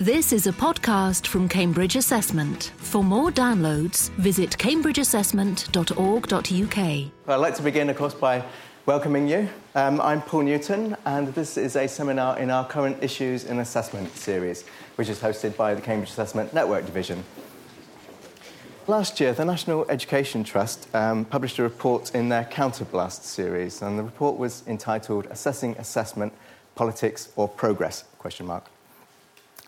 This is a podcast from Cambridge Assessment. For more downloads, visit cambridgeassessment.org.uk. Well, I'd like to begin, of course, by welcoming you. Um, I'm Paul Newton, and this is a seminar in our Current Issues in Assessment series, which is hosted by the Cambridge Assessment Network Division. Last year, the National Education Trust um, published a report in their Counterblast series, and the report was entitled Assessing Assessment, Politics or Progress? Question mark.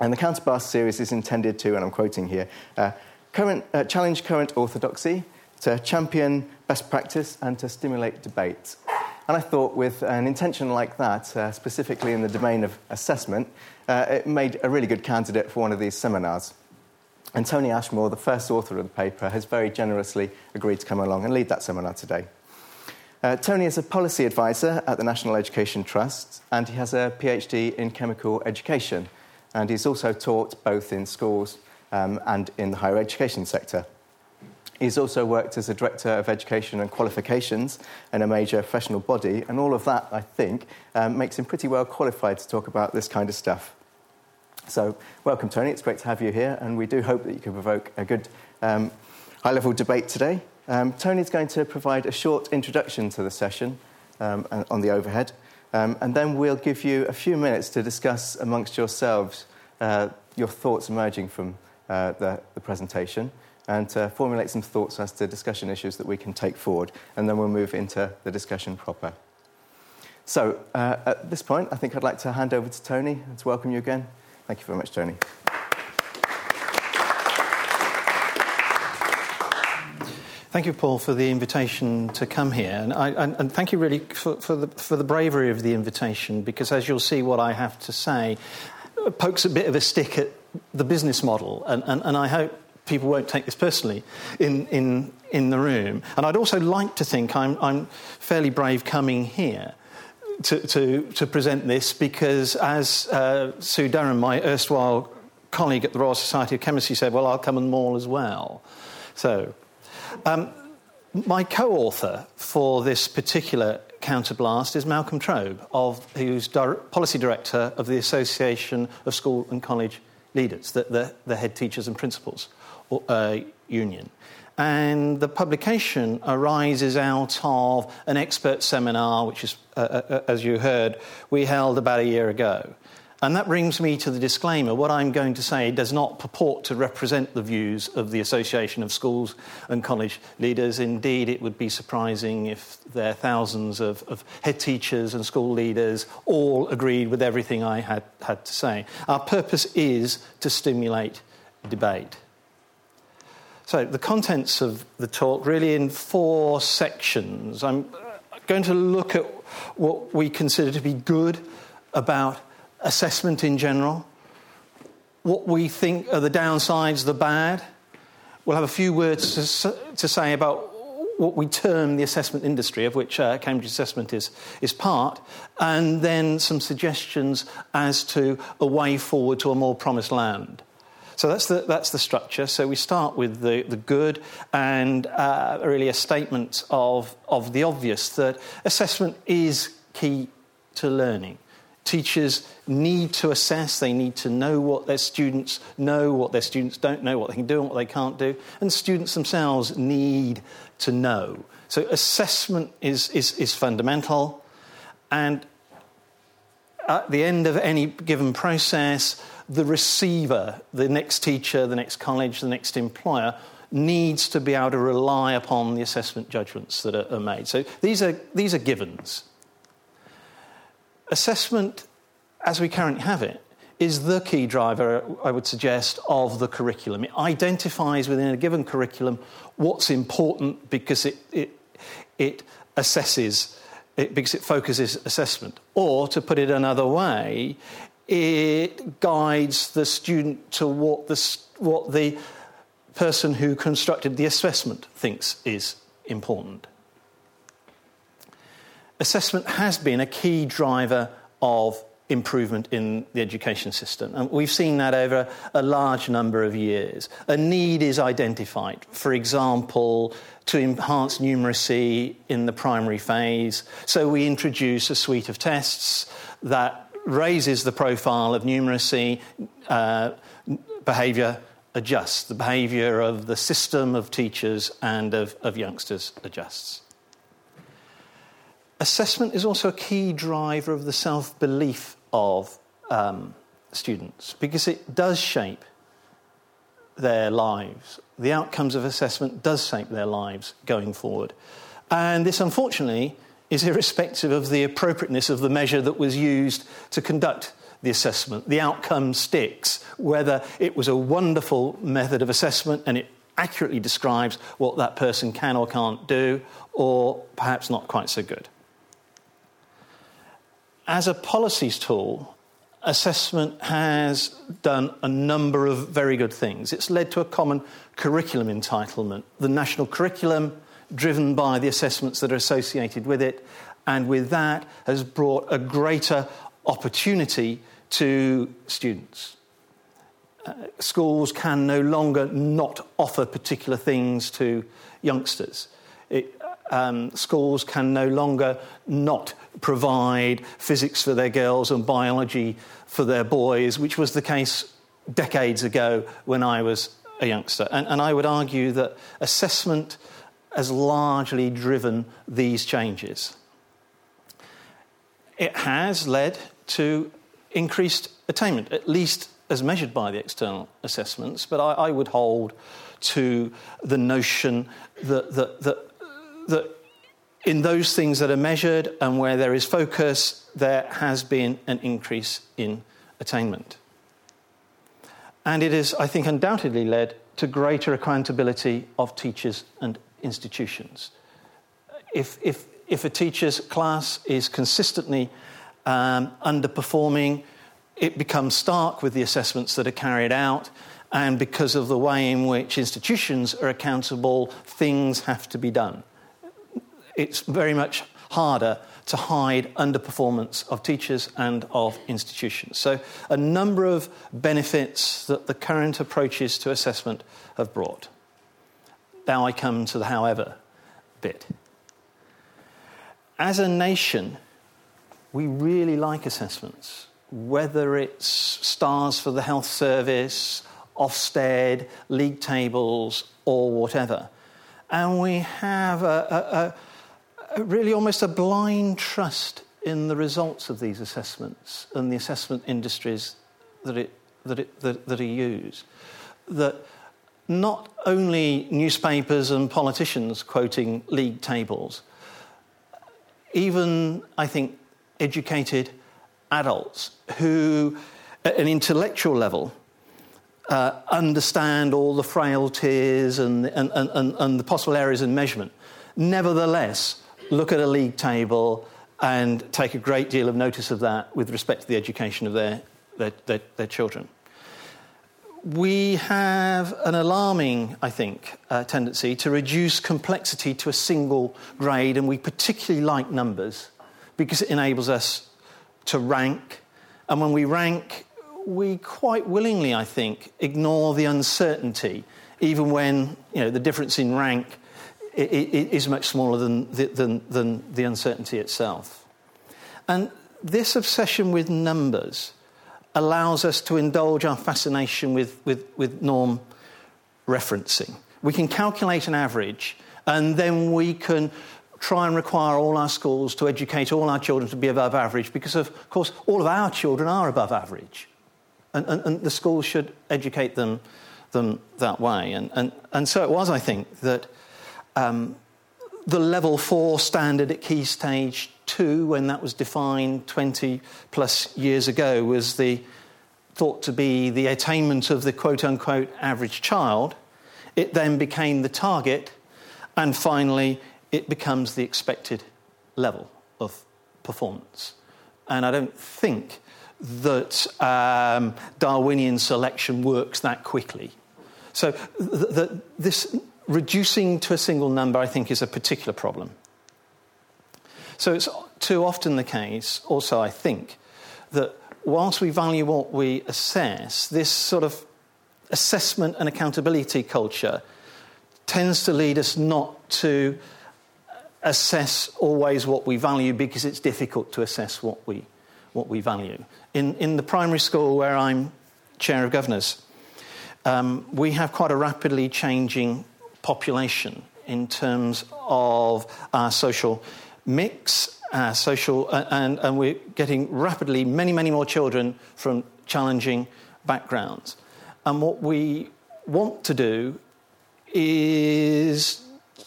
And the Counterblast series is intended to, and I'm quoting here, uh, current, uh, challenge current orthodoxy, to champion best practice, and to stimulate debate. And I thought, with an intention like that, uh, specifically in the domain of assessment, uh, it made a really good candidate for one of these seminars. And Tony Ashmore, the first author of the paper, has very generously agreed to come along and lead that seminar today. Uh, Tony is a policy advisor at the National Education Trust, and he has a PhD in chemical education and he's also taught both in schools um, and in the higher education sector. He's also worked as a director of education and qualifications in a major professional body, and all of that, I think, um, makes him pretty well qualified to talk about this kind of stuff. So, welcome, Tony. It's great to have you here, and we do hope that you can provoke a good um, high level debate today. Um, Tony's going to provide a short introduction to the session um, on the overhead, um, and then we'll give you a few minutes to discuss amongst yourselves uh, your thoughts emerging from uh, the, the, presentation and to formulate some thoughts as to discussion issues that we can take forward. And then we'll move into the discussion proper. So, uh, at this point, I think I'd like to hand over to Tony and to welcome you again. Thank you very much, Tony. Thank you, Paul, for the invitation to come here. And, I, and, and thank you really for, for, the, for the bravery of the invitation, because as you'll see, what I have to say pokes a bit of a stick at the business model. And, and, and I hope people won't take this personally in, in, in the room. And I'd also like to think I'm, I'm fairly brave coming here. To, to, to present this because, as uh, Sue Durham, my erstwhile colleague at the Royal Society of Chemistry, said, Well, I'll come and maul as well. So, um, my co author for this particular counterblast is Malcolm Trobe, of, who's policy director of the Association of School and College Leaders, the, the, the head teachers and principals uh, union. And the publication arises out of an expert seminar, which is, uh, uh, uh as you heard, we held about a year ago. And that brings me to the disclaimer. What I'm going to say does not purport to represent the views of the Association of Schools and College Leaders. Indeed, it would be surprising if there are thousands of, of head teachers and school leaders all agreed with everything I had, had to say. Our purpose is to stimulate debate. So, the contents of the talk really in four sections. I'm going to look at what we consider to be good about assessment in general, what we think are the downsides, the bad. We'll have a few words to, to say about what we term the assessment industry, of which uh, Cambridge Assessment is, is part, and then some suggestions as to a way forward to a more promised land. So that's the, that's the structure. So we start with the, the good and uh, really a statement of, of the obvious that assessment is key to learning. Teachers need to assess, they need to know what their students know, what their students don't know, what they can do and what they can't do. And students themselves need to know. So assessment is, is, is fundamental. And at the end of any given process, the receiver, the next teacher, the next college, the next employer, needs to be able to rely upon the assessment judgments that are, are made. So these are, these are givens assessment, as we currently have it, is the key driver, I would suggest, of the curriculum. It identifies within a given curriculum what's important because it, it, it assesses, it, because it focuses assessment. Or, to put it another way, it guides the student to what the, what the person who constructed the assessment thinks is important assessment has been a key driver of improvement in the education system. And we've seen that over a large number of years. A need is identified, for example, to enhance numeracy in the primary phase. So we introduce a suite of tests that raises the profile of numeracy, uh, behaviour adjusts. The behaviour of the system of teachers and of, of youngsters adjusts. Assessment is also a key driver of the self belief of um, students because it does shape their lives. The outcomes of assessment does shape their lives going forward. And this, unfortunately, is irrespective of the appropriateness of the measure that was used to conduct the assessment. The outcome sticks, whether it was a wonderful method of assessment and it accurately describes what that person can or can't do, or perhaps not quite so good. As a policies tool, assessment has done a number of very good things. It's led to a common curriculum entitlement. The national curriculum, driven by the assessments that are associated with it, and with that has brought a greater opportunity to students. Uh, schools can no longer not offer particular things to youngsters. It, um, schools can no longer not provide physics for their girls and biology for their boys, which was the case decades ago when I was a youngster. And, and I would argue that assessment has largely driven these changes. It has led to increased attainment, at least as measured by the external assessments, but I, I would hold to the notion that, that, that, that in those things that are measured and where there is focus, there has been an increase in attainment. And it has, I think, undoubtedly led to greater accountability of teachers and institutions. If, if, if a teacher's class is consistently um, underperforming, it becomes stark with the assessments that are carried out. And because of the way in which institutions are accountable, things have to be done it's very much harder to hide underperformance of teachers and of institutions. So, a number of benefits that the current approaches to assessment have brought. Now I come to the however bit. As a nation, we really like assessments, whether it's stars for the health service, Ofsted, league tables, or whatever. And we have a, a, really almost a blind trust in the results of these assessments and the assessment industries that, it, that, it, that, that are used. That not only newspapers and politicians quoting league tables, even, I think, educated adults who, at an intellectual level, uh, understand all the frailties and, and, and, and the possible errors in measurement, nevertheless look at a league table and take a great deal of notice of that with respect to the education of their, their, their, their children. We have an alarming, I think, uh, tendency to reduce complexity to a single grade, and we particularly like numbers because it enables us to rank. And when we rank, we quite willingly, I think, ignore the uncertainty, even when you know, the difference in rank is much smaller than the, than, than the uncertainty itself. And this obsession with numbers allows us to indulge our fascination with, with, with norm referencing. We can calculate an average, and then we can try and require all our schools to educate all our children to be above average because, of course, all of our children are above average. And, and, and the schools should educate them, them that way. And, and, and so it was, I think, that um, the level four standard at key stage two, when that was defined 20 plus years ago, was the thought to be the attainment of the quote unquote average child. It then became the target, and finally, it becomes the expected level of performance. And I don't think that um, Darwinian selection works that quickly. So, the, the, this reducing to a single number, I think, is a particular problem. So it's too often the case, also, I think, that whilst we value what we assess, this sort of assessment and accountability culture tends to lead us not to assess always what we value because it's difficult to assess what we, what we value. In, in the primary school where I'm chair of governors, um, we have quite a rapidly changing population in terms of our social mix, our social, uh, and, and we're getting rapidly many, many more children from challenging backgrounds. And what we want to do is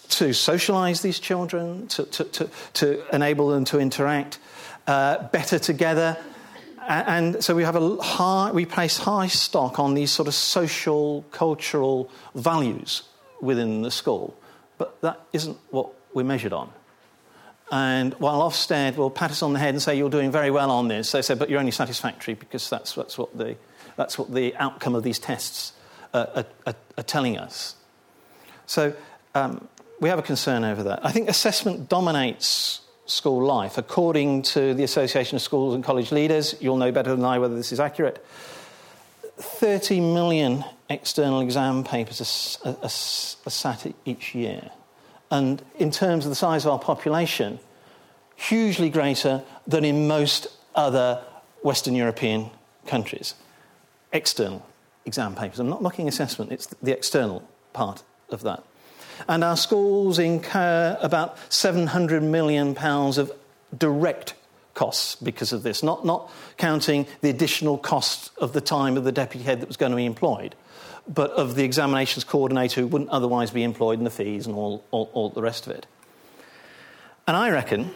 to socialise these children, to, to, to, to, enable them to interact uh, better together. And so we have a high, we place high stock on these sort of social, cultural values within the school. But that isn't what we're measured on. And while Ofsted will pat us on the head and say, You're doing very well on this, they say, But you're only satisfactory because that's, that's, what, the, that's what the outcome of these tests are, are, telling us. So um, we have a concern over that. I think assessment dominates school life. According to the Association of Schools and College Leaders, you'll know better than I whether this is accurate. 30 million external exam papers are, are, are, sat each year. And in terms of the size of our population, hugely greater than in most other Western European countries. External exam papers. I'm not looking assessment, it's the external part of that. And our schools incur about £700 million of direct costs because of this, not, not counting the additional cost of the time of the deputy head that was going to be employed, but of the examinations coordinator who wouldn't otherwise be employed in the fees and all, all, all the rest of it. And I reckon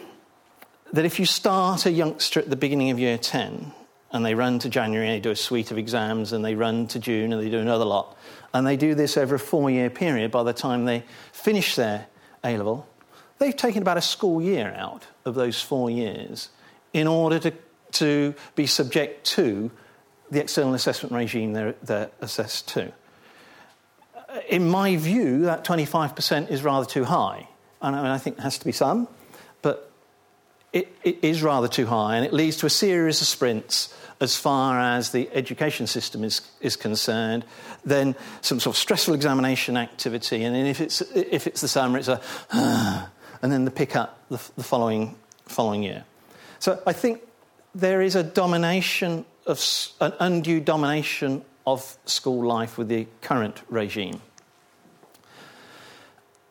that if you start a youngster at the beginning of year 10 and they run to January and they do a suite of exams and they run to June and they do another lot, and they do this over a four year period by the time they finish their A level, they've taken about a school year out of those four years in order to, to be subject to the external assessment regime they're, they're assessed to. Uh, in my view, that 25% is rather too high. And I, mean, I think there has to be some, but it, it is rather too high, and it leads to a series of sprints as far as the education system is, is concerned, then some sort of stressful examination activity, and if it's, if it's the summer, it's a, and then the pick up the, the following, following year. So I think there is a domination of, an undue domination of school life with the current regime.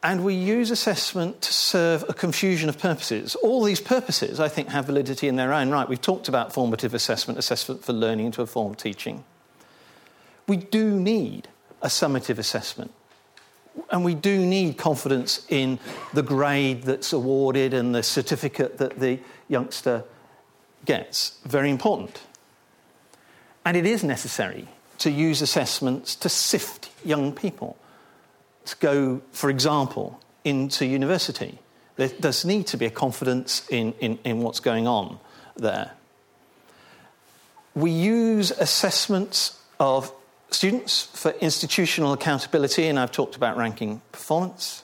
And we use assessment to serve a confusion of purposes. All these purposes, I think, have validity in their own right. We've talked about formative assessment, assessment for learning to inform teaching. We do need a summative assessment. And we do need confidence in the grade that's awarded and the certificate that the youngster gets. Very important. And it is necessary to use assessments to sift young people to go, for example, into university. There does need to be a confidence in, in, in what's going on there. We use assessments of students for institutional accountability, and I've talked about ranking performance.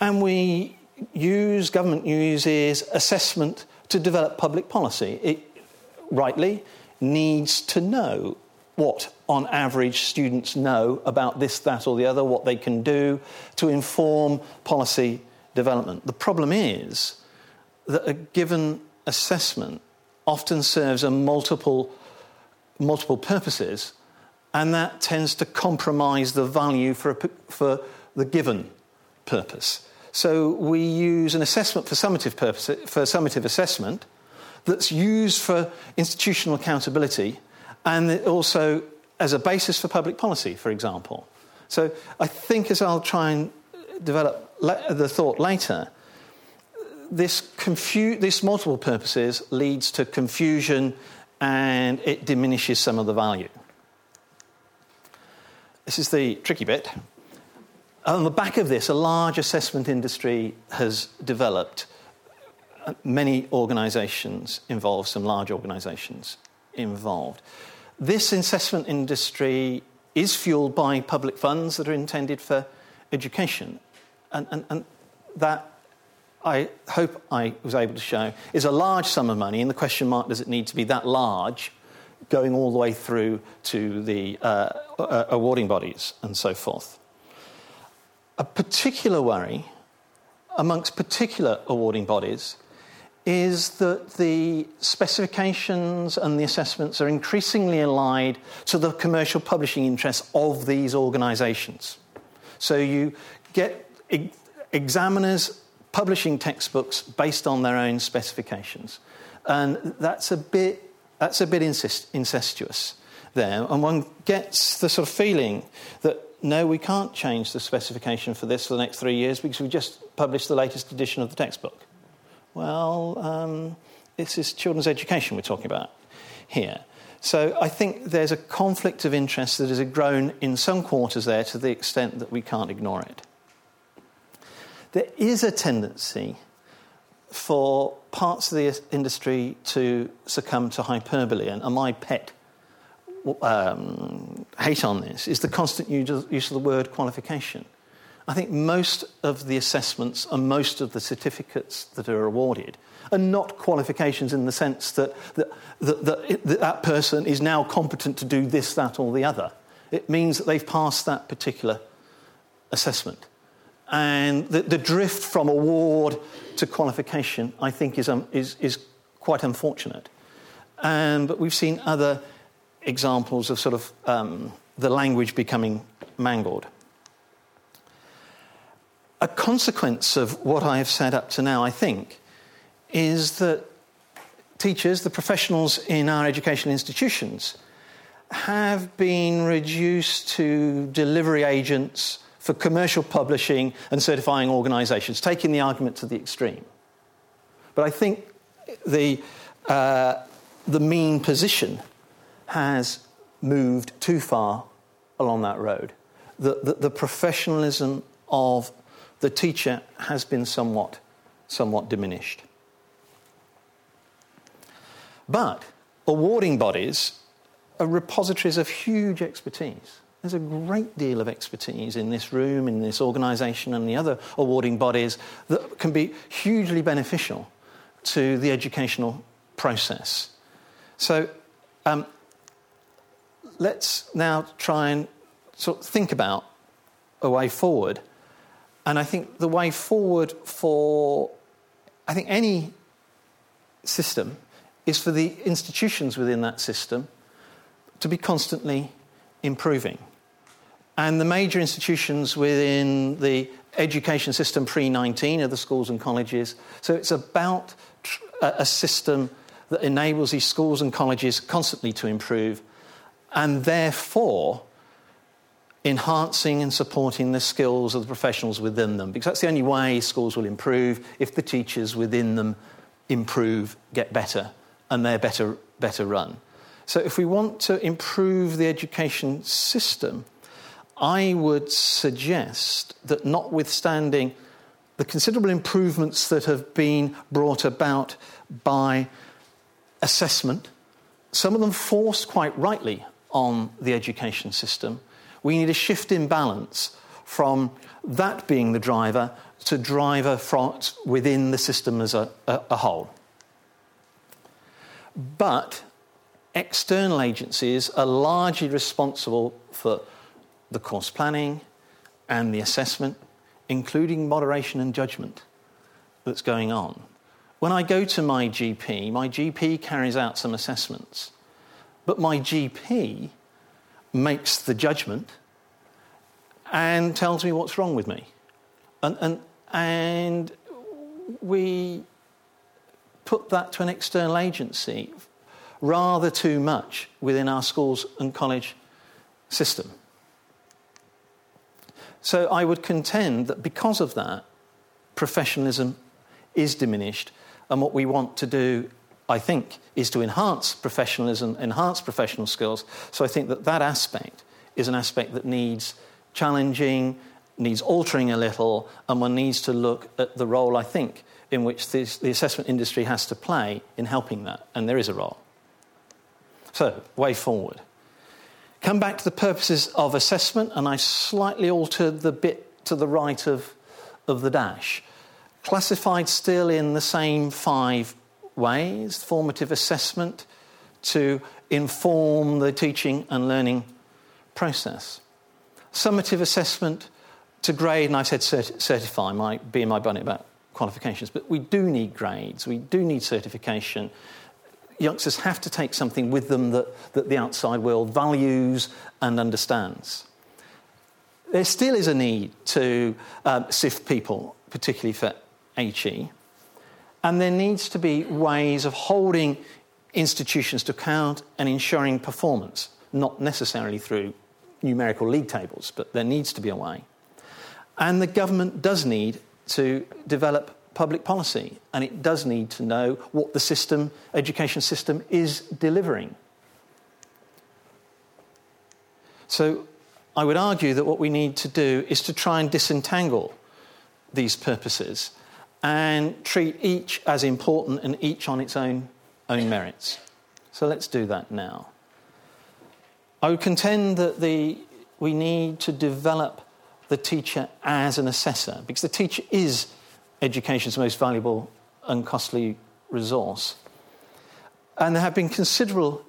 And we use, government uses assessment to develop public policy. It rightly needs to know what, on average, students know about this, that, or the other, what they can do to inform policy development. The problem is that a given assessment often serves a multiple, multiple purposes, and that tends to compromise the value for, a, for the given purpose. So we use an assessment for summative, purpose, for summative assessment that's used for institutional accountability and also as a basis for public policy, for example. So I think, as I'll try and develop the thought later, this, confu- this multiple purposes leads to confusion and it diminishes some of the value. This is the tricky bit. On the back of this, a large assessment industry has developed. Many organisations involved, some large organisations involved. This assessment industry is fueled by public funds that are intended for education. And, and, and that, I hope I was able to show, is a large sum of money. And the question mark does it need to be that large, going all the way through to the uh, uh, awarding bodies and so forth? A particular worry amongst particular awarding bodies is that the specifications and the assessments are increasingly allied to the commercial publishing interests of these organisations. So you get examiners publishing textbooks based on their own specifications. And that's a bit, that's a bit incestuous there. And one gets the sort of feeling that no, we can't change the specification for this for the next three years because we've just published the latest edition of the textbook. Well, um, this is children's education we're talking about here. So I think there's a conflict of interest that has grown in some quarters there to the extent that we can't ignore it. There is a tendency for parts of the industry to succumb to hyperbole, and my pet um, hate on this is the constant use of the word qualification. I think most of the assessments and most of the certificates that are awarded are not qualifications in the sense that that, that, that, that person is now competent to do this, that, or the other. It means that they've passed that particular assessment. And the, the drift from award to qualification, I think, is, um, is, is quite unfortunate. Um, but we've seen other examples of sort of um, the language becoming mangled. A consequence of what I have said up to now, I think, is that teachers, the professionals in our educational institutions, have been reduced to delivery agents for commercial publishing and certifying organisations, taking the argument to the extreme. But I think the, uh, the mean position has moved too far along that road. The, the, the, professionalism of the teacher has been somewhat, somewhat diminished. But awarding bodies are repositories of huge expertise. There's a great deal of expertise in this room, in this organisation, and the other awarding bodies that can be hugely beneficial to the educational process. So, um, let's now try and sort of think about a way forward. And I think the way forward for, I think, any system is for the institutions within that system to be constantly improving. And the major institutions within the education system pre 19 are the schools and colleges. So it's about a system that enables these schools and colleges constantly to improve and therefore enhancing and supporting the skills of the professionals within them. Because that's the only way schools will improve if the teachers within them improve, get better, and they're better, better run. So, if we want to improve the education system, I would suggest that, notwithstanding the considerable improvements that have been brought about by assessment, some of them forced quite rightly on the education system. We need a shift in balance from that being the driver to driver front within the system as a, a, a whole. But external agencies are largely responsible for the course planning and the assessment, including moderation and judgment that's going on. When I go to my GP, my GP carries out some assessments. But my GP makes the judgment and tells me what's wrong with me. And, and, and we put that to an external agency rather too much within our schools and college system. So I would contend that because of that, professionalism is diminished, and what we want to do I think, is to enhance professionalism, enhance professional skills. So I think that that aspect is an aspect that needs challenging, needs altering a little, and one needs to look at the role, I think, in which this, the assessment industry has to play in helping that. And there is a role. So, way forward. Come back to the purposes of assessment, and I slightly altered the bit to the right of, of the dash. Classified still in the same five ways, formative assessment, to inform the teaching and learning process. Summative assessment to grade, and I said cert- certify, my, bee in my bonnet about qualifications, but we do need grades, we do need certification. Youngsters have to take something with them that, that the outside world values and understands. There still is a need to um, sift people, particularly for HE, and there needs to be ways of holding institutions to account and ensuring performance, not necessarily through numerical league tables, but there needs to be a way. And the government does need to develop public policy, and it does need to know what the system, education system, is delivering. So I would argue that what we need to do is to try and disentangle these purposes and treat each as important and each on its own, own merits. So let's do that now. I would contend that the, we need to develop the teacher as an assessor, because the teacher is education's most valuable and costly resource. And there have been considerable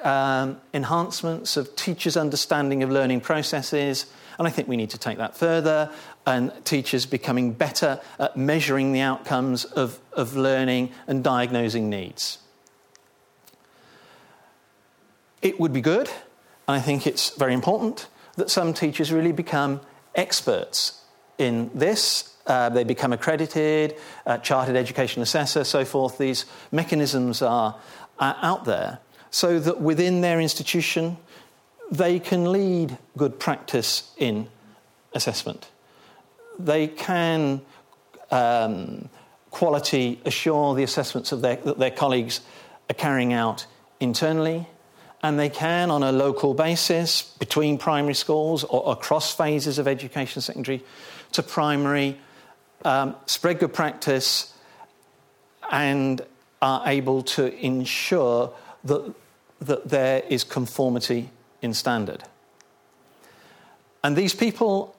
um, enhancements of teachers' understanding of learning processes, and I think we need to take that further, and teachers becoming better at measuring the outcomes of, of learning and diagnosing needs. It would be good, and I think it's very important, that some teachers really become experts in this. Uh, they become accredited, uh, chartered education assessor, so forth. These mechanisms are, are out there so that within their institution they can lead good practice in assessment. They can um, quality assure the assessments their, that their colleagues are carrying out internally and they can, on a local basis, between primary schools or across phases of education, secondary to primary, um, spread good practice and are able to ensure that, that there is conformity in standard. And these people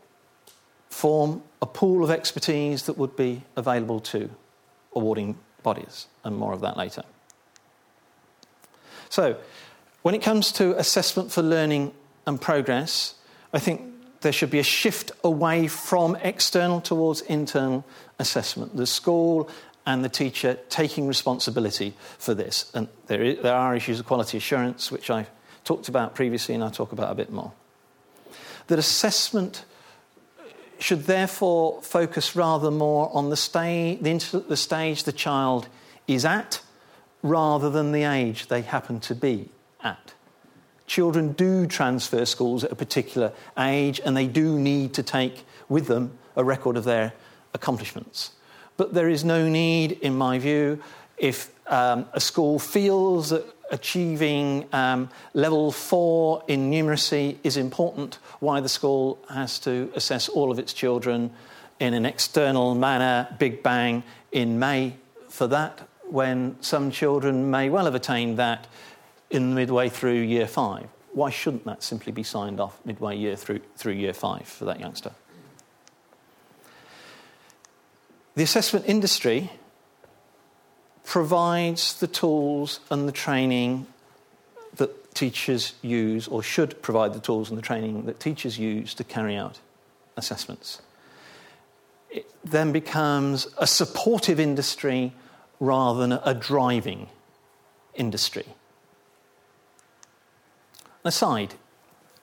form a pool of expertise that would be available to awarding bodies, and more of that later. So, when it comes to assessment for learning and progress, I think there should be a shift away from external towards internal assessment. The school and the teacher taking responsibility for this. And there, is, there are issues of quality assurance, which I talked about previously and I'll talk about a bit more. That assessment should therefore focus rather more on the, sta- the, the stage the child is at rather than the age they happen to be at. Children do transfer schools at a particular age and they do need to take with them a record of their accomplishments. But there is no need, in my view, if um, a school feels that achieving um, level four in numeracy is important, why the school has to assess all of its children in an external manner, big bang, in May for that, when some children may well have attained that in midway through year five. Why shouldn't that simply be signed off midway year through, through year five for that youngster? The assessment industry provides the tools and the training that teachers use, or should provide the tools and the training that teachers use to carry out assessments. It then becomes a supportive industry rather than a driving industry aside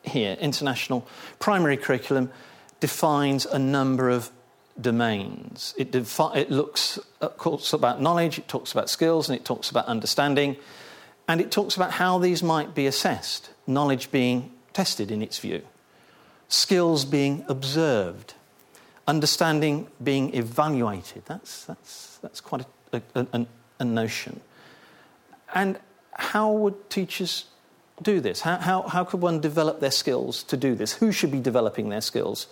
here, international primary curriculum defines a number of domains. It, defi- it looks uh, talks about knowledge, it talks about skills, and it talks about understanding, and it talks about how these might be assessed. Knowledge being tested in its view, skills being observed, understanding being evaluated. That's, that's, that's quite a, a, a, a notion. And how would teachers do this? How, how, how could one develop their skills to do this? Who should be developing their skills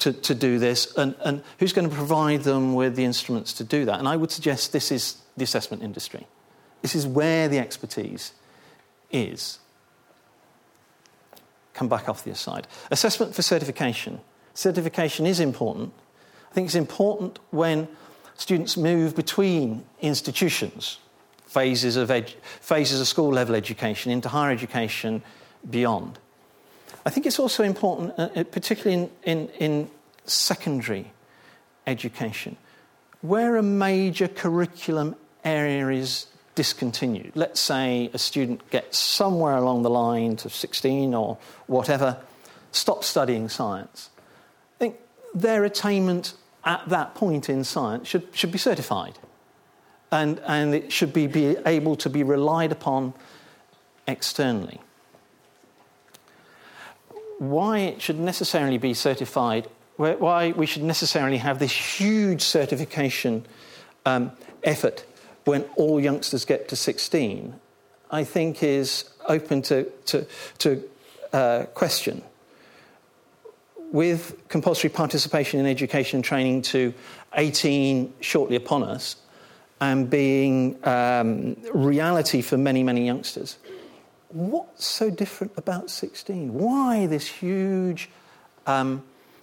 to, to do this? And, and who's going to provide them with the instruments to do that? And I would suggest this is the assessment industry. This is where the expertise is. Come back off the aside. Assessment for certification. Certification is important. I think it's important when students move between institutions phases of, edu- phases of school level education into higher education beyond. I think it's also important, uh, uh, particularly in, in, in secondary education, where a major curriculum area is discontinued, let's say a student gets somewhere along the line to 16 or whatever, stops studying science, I think their attainment at that point in science should, should be certified. And, and it should be, be able to be relied upon externally. Why it should necessarily be certified, why we should necessarily have this huge certification um, effort when all youngsters get to 16, I think is open to, to, to uh, question. With compulsory participation in education and training to 18 shortly upon us, and being um, reality for many, many youngsters, what's so different about 16? Why this huge um,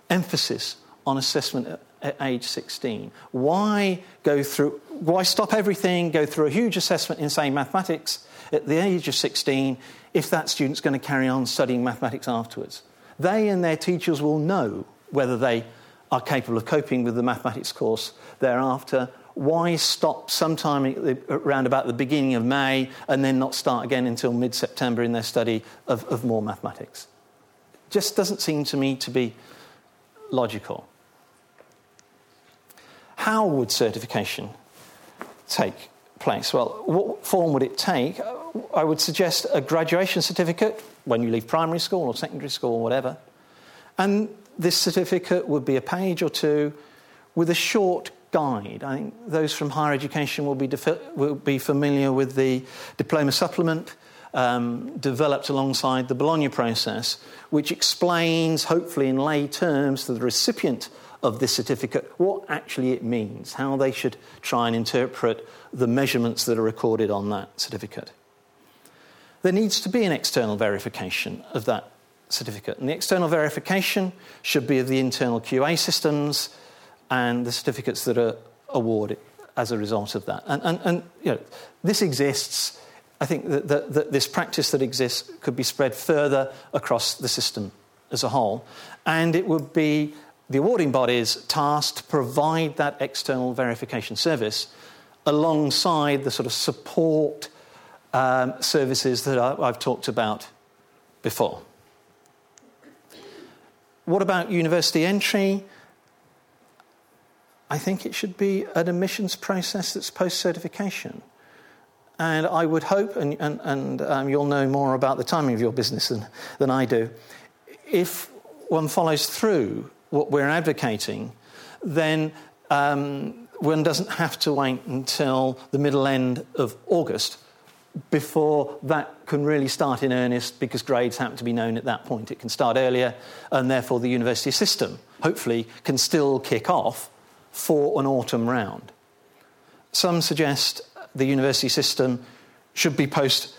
emphasis on assessment at, age 16? Why go through, why stop everything, go through a huge assessment in, say, mathematics at the age of 16 if that student's going to carry on studying mathematics afterwards? They and their teachers will know whether they are capable of coping with the mathematics course thereafter why stop sometime around about the beginning of May and then not start again until mid September in their study of, of more mathematics? Just doesn't seem to me to be logical. How would certification take place? Well, what form would it take? I would suggest a graduation certificate when you leave primary school or secondary school or whatever. And this certificate would be a page or two with a short guide. I think those from higher education will be, defi- will be familiar with the diploma supplement um, developed alongside the Bologna process, which explains, hopefully in lay terms, to the recipient of this certificate what actually it means, how they should try and interpret the measurements that are recorded on that certificate. There needs to be an external verification of that certificate, and the external verification should be of the internal QA systems and the certificates that are awarded as a result of that. And, and, and you know, this exists. I think that, that, that this practice that exists could be spread further across the system as a whole, and it would be the awarding bodies tasked to provide that external verification service alongside the sort of support um, services that I, I've talked about before. What about university entry? I think it should be an admissions process that's post certification. And I would hope, and, and, and um, you'll know more about the timing of your business than, than I do, if one follows through what we're advocating, then um, one doesn't have to wait until the middle end of August before that can really start in earnest because grades happen to be known at that point. It can start earlier, and therefore the university system hopefully can still kick off for an autumn round. Some suggest the university system should be post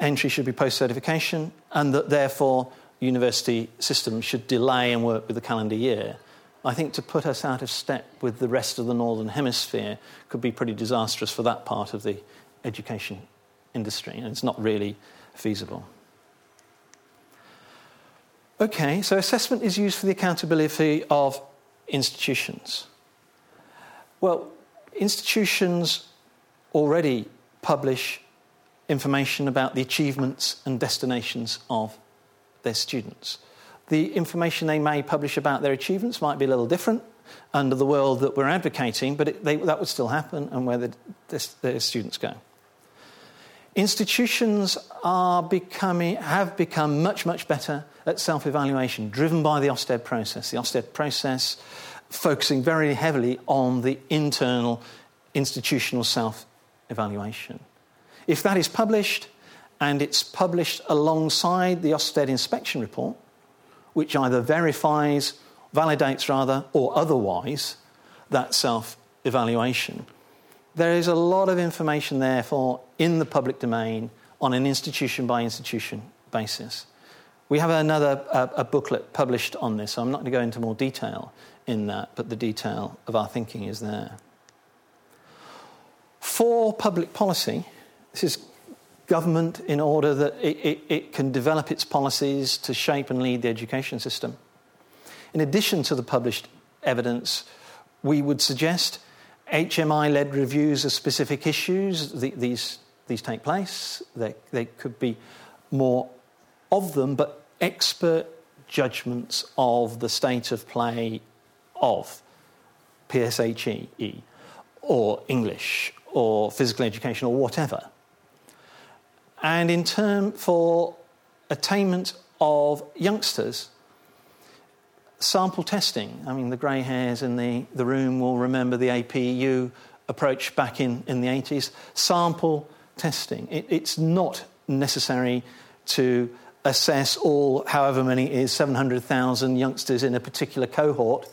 entry should be post certification, and that therefore university system should delay and work with the calendar year. I think to put us out of step with the rest of the northern hemisphere could be pretty disastrous for that part of the education industry, and it's not really feasible. Okay, so assessment is used for the accountability of institutions. Well, institutions already publish information about the achievements and destinations of their students. The information they may publish about their achievements might be a little different under the world that we're advocating, but it, they, that would still happen and where the, the students go. Institutions are becoming, have become much, much better at self evaluation, driven by the Ofsted process. The Ofsted process focusing very heavily on the internal institutional self evaluation. If that is published, and it's published alongside the Ofsted inspection report, which either verifies, validates rather, or otherwise that self evaluation, there is a lot of information, therefore, in the public domain on an institution by institution basis. We have another uh, a booklet published on this, so I'm not going to go into more detail in that, but the detail of our thinking is there. For public policy, this is government in order that it, it, it, can develop its policies to shape and lead the education system. In addition to the published evidence, we would suggest HMI led reviews of specific issues, the, these, these take place. There, there could be more of them, but expert judgments of the state of play of PSHE or English or physical education or whatever. And in turn, for attainment of youngsters, sample testing. I mean, the grey hairs in the, the room will remember the APU approach back in, in the 80s. Sample testing. It, it's not necessary to assess all, however many is, 700,000 youngsters in a particular cohort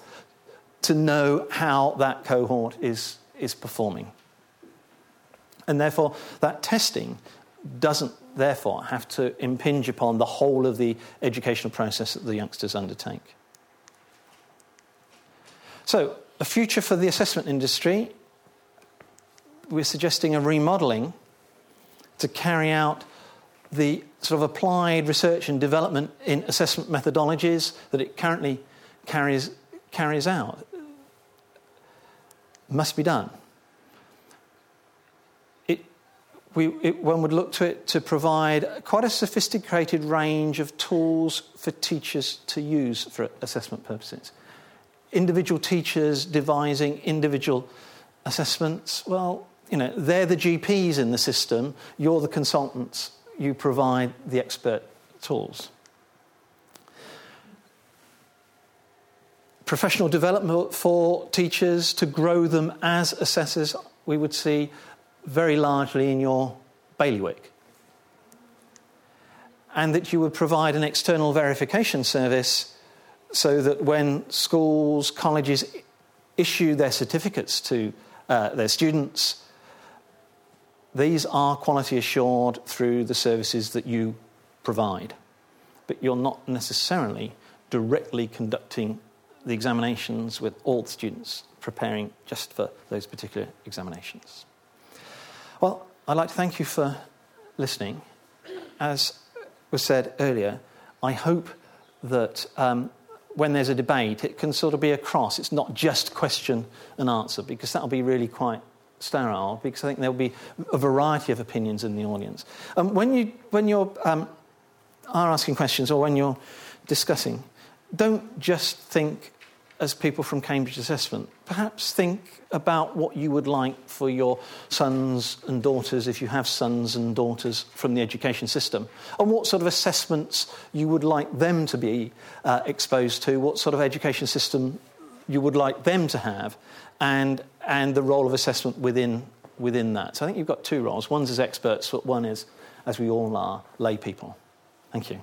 to know how that cohort is, is performing. And therefore, that testing doesn't therefore have to impinge upon the whole of the educational process that the youngsters undertake. So, a future for the assessment industry, we're suggesting a remodelling to carry out the sort of applied research and development in assessment methodologies that it currently carries, carries out must be done. It, we, it, one would look to it to provide quite a sophisticated range of tools for teachers to use for assessment purposes. Individual teachers devising individual assessments, well, you know, they're the GPs in the system, you're the consultants you provide the expert tools. Professional development for teachers to grow them as assessors, we would see very largely in your bailiwick. And that you would provide an external verification service so that when schools, colleges issue their certificates to uh, their students, these are quality assured through the services that you provide, but you're not necessarily directly conducting the examinations with all the students preparing just for those particular examinations. Well, I'd like to thank you for listening. As was said earlier, I hope that um, when there's a debate, it can sort of be a cross. It's not just question and answer, because that'll be really quite sterile because I think there'll be a variety of opinions in the audience. Um, when you when you're um, are asking questions or when you're discussing, don't just think as people from Cambridge Assessment. Perhaps think about what you would like for your sons and daughters, if you have sons and daughters from the education system, and what sort of assessments you would like them to be uh, exposed to, what sort of education system you would like them to have, and, and the role of assessment within, within that. So I think you've got two roles. One's as experts, but one is, as we all are, lay people. Thank you.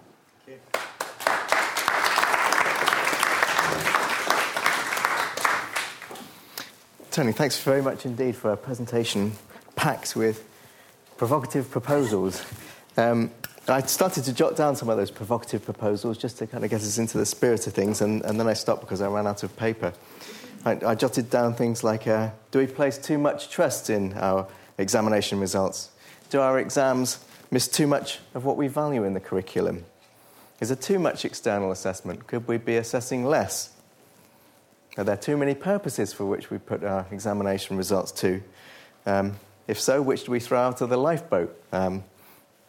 Tony, thanks very much indeed for a presentation packed with provocative proposals. Um, I started to jot down some of those provocative proposals just to kind of get us into the spirit of things, and, and then I stopped because I ran out of paper. I, I jotted down things like uh, Do we place too much trust in our examination results? Do our exams miss too much of what we value in the curriculum? Is there too much external assessment? Could we be assessing less? Are there too many purposes for which we put our examination results to? Um, if so, which do we throw out of the lifeboat? Um,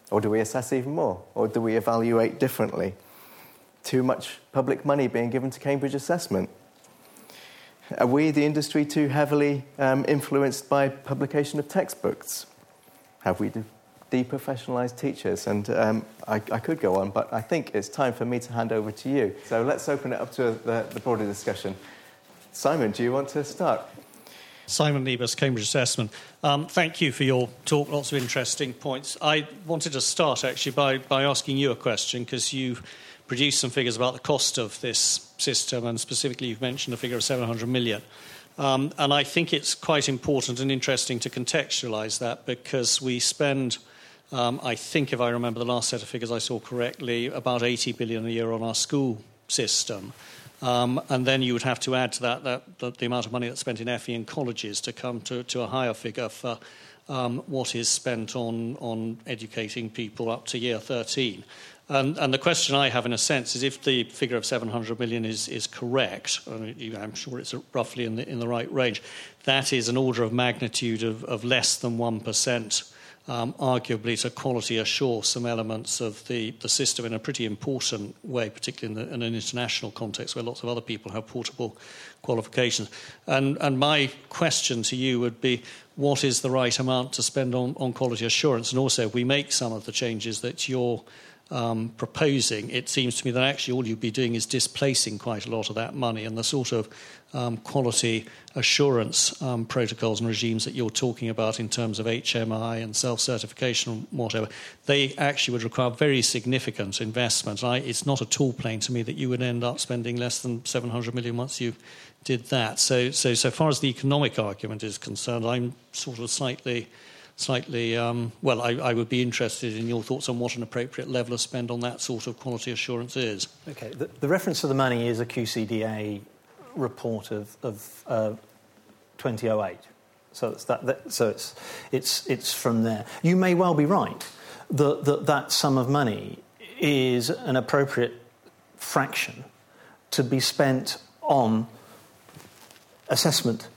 or do we assess even more? Or do we evaluate differently? Too much public money being given to Cambridge assessment? Are we, the industry, too heavily um, influenced by publication of textbooks? Have we de- deprofessionalized teachers? And um, I, I, could go on, but I think it's time for me to hand over to you. So let's open it up to the, the broader discussion. Simon, do you want to start? Simon Lebus, Cambridge Assessment. Um, thank you for your talk. Lots of interesting points. I wanted to start actually by, by asking you a question because you produced some figures about the cost of this system, and specifically, you've mentioned a figure of 700 million. Um, and I think it's quite important and interesting to contextualize that because we spend, um, I think, if I remember the last set of figures I saw correctly, about 80 billion a year on our school system. Um, and then you would have to add to that, that, that, the amount of money that's spent in FE and colleges to come to, to a higher figure for um, what is spent on, on educating people up to year 13. And, and, the question I have, in a sense, is if the figure of 700 million is, is correct, and I'm sure it's roughly in the, in the right range, that is an order of magnitude of, of less than 1%. Um, arguably to quality assure some elements of the, the system in a pretty important way, particularly in, the, in, an international context where lots of other people have portable qualifications. And, and my question to you would be what is the right amount to spend on, on quality assurance? And also, if we make some of the changes that you're um, proposing, it seems to me that actually all you'd be doing is displacing quite a lot of that money and the sort of um, quality assurance um, protocols and regimes that you're talking about in terms of HMI and self certification and whatever, they actually would require very significant investment. I, it's not at all plain to me that you would end up spending less than 700 million once you did that. So, so, so far as the economic argument is concerned, I'm sort of slightly slightly, um, well, I, I, would be interested in your thoughts on what an appropriate level of spend on that sort of quality assurance is. Okay, the, the reference to the money is a QCDA report of, of uh, 2008. So, it's, that, that, so it's, it's, it's from there. You may well be right that, that that sum of money is an appropriate fraction to be spent on assessment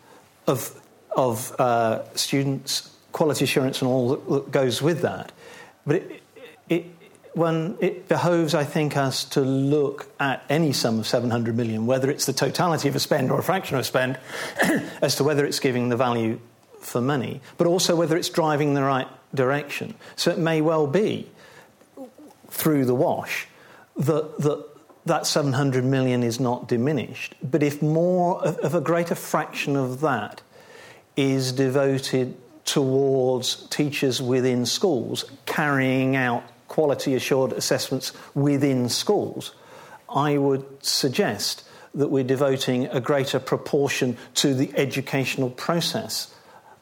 of, of uh, students quality assurance and all that goes with that. But it, it, when it behoves, I think, us to look at any sum of 700 million, whether it's the totality of a spend or a fraction of a spend, as to whether it's giving the value for money, but also whether it's driving the right direction. So it may well be through the wash that, that that 700 million is not diminished. But if more of a greater fraction of that is devoted towards teachers within schools carrying out quality assured assessments within schools, I would suggest that we're devoting a greater proportion to the educational process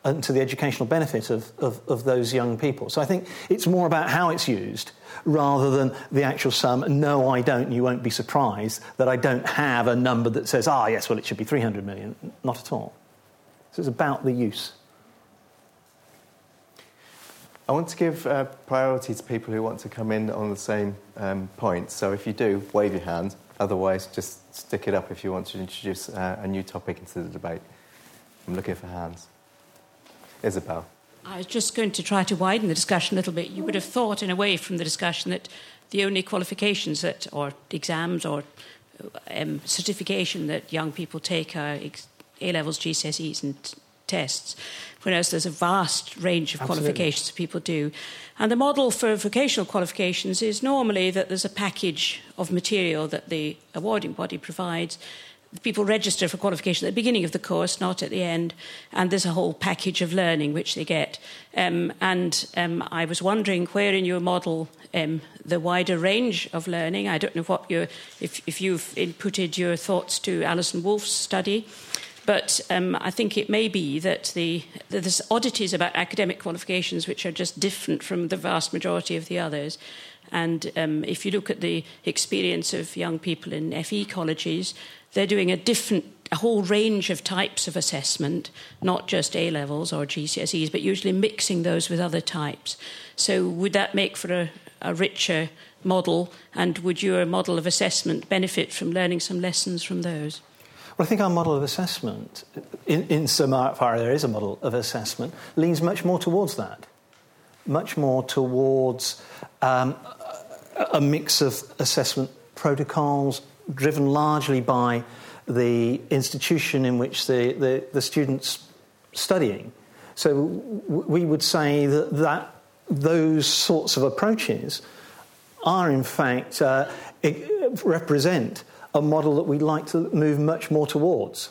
and to the educational benefit of, of, of, those young people. So I think it's more about how it's used rather than the actual sum. No, I don't. You won't be surprised that I don't have a number that says, ah, yes, well, it should be 300 million. Not at all. So it's about the use. I want to give uh, priority to people who want to come in on the same um, point. So if you do, wave your hand. Otherwise, just stick it up if you want to introduce uh, a new topic into the debate. I'm looking for hands. Isabel. I was just going to try to widen the discussion a little bit. You would have thought, in a way, from the discussion that the only qualifications that, or exams or um, certification that young people take are A levels, GCSEs, and tests, whereas there's a vast range of Absolutely. qualifications people do. And the model for vocational qualifications is normally that there's a package of material that the awarding body provides. People register for qualification at the beginning of the course, not at the end, and there's a whole package of learning which they get. Um, and um, I was wondering where in your model um, the wider range of learning. I don't know what you if, if you've inputted your thoughts to Alison Wolf's study. But um, I think it may be that the, there's oddities about academic qualifications which are just different from the vast majority of the others. And um, if you look at the experience of young people in FE colleges, they're doing a different, a whole range of types of assessment, not just A levels or GCSEs, but usually mixing those with other types. So, would that make for a, a richer model? And would your model of assessment benefit from learning some lessons from those? Well, I think our model of assessment, in, in so far there is a model of assessment, leans much more towards that. Much more towards um, a mix of assessment protocols driven largely by the institution in which the, the, the student's studying. So we would say that, that those sorts of approaches are, in fact, uh, represent a model that we'd like to move much more towards.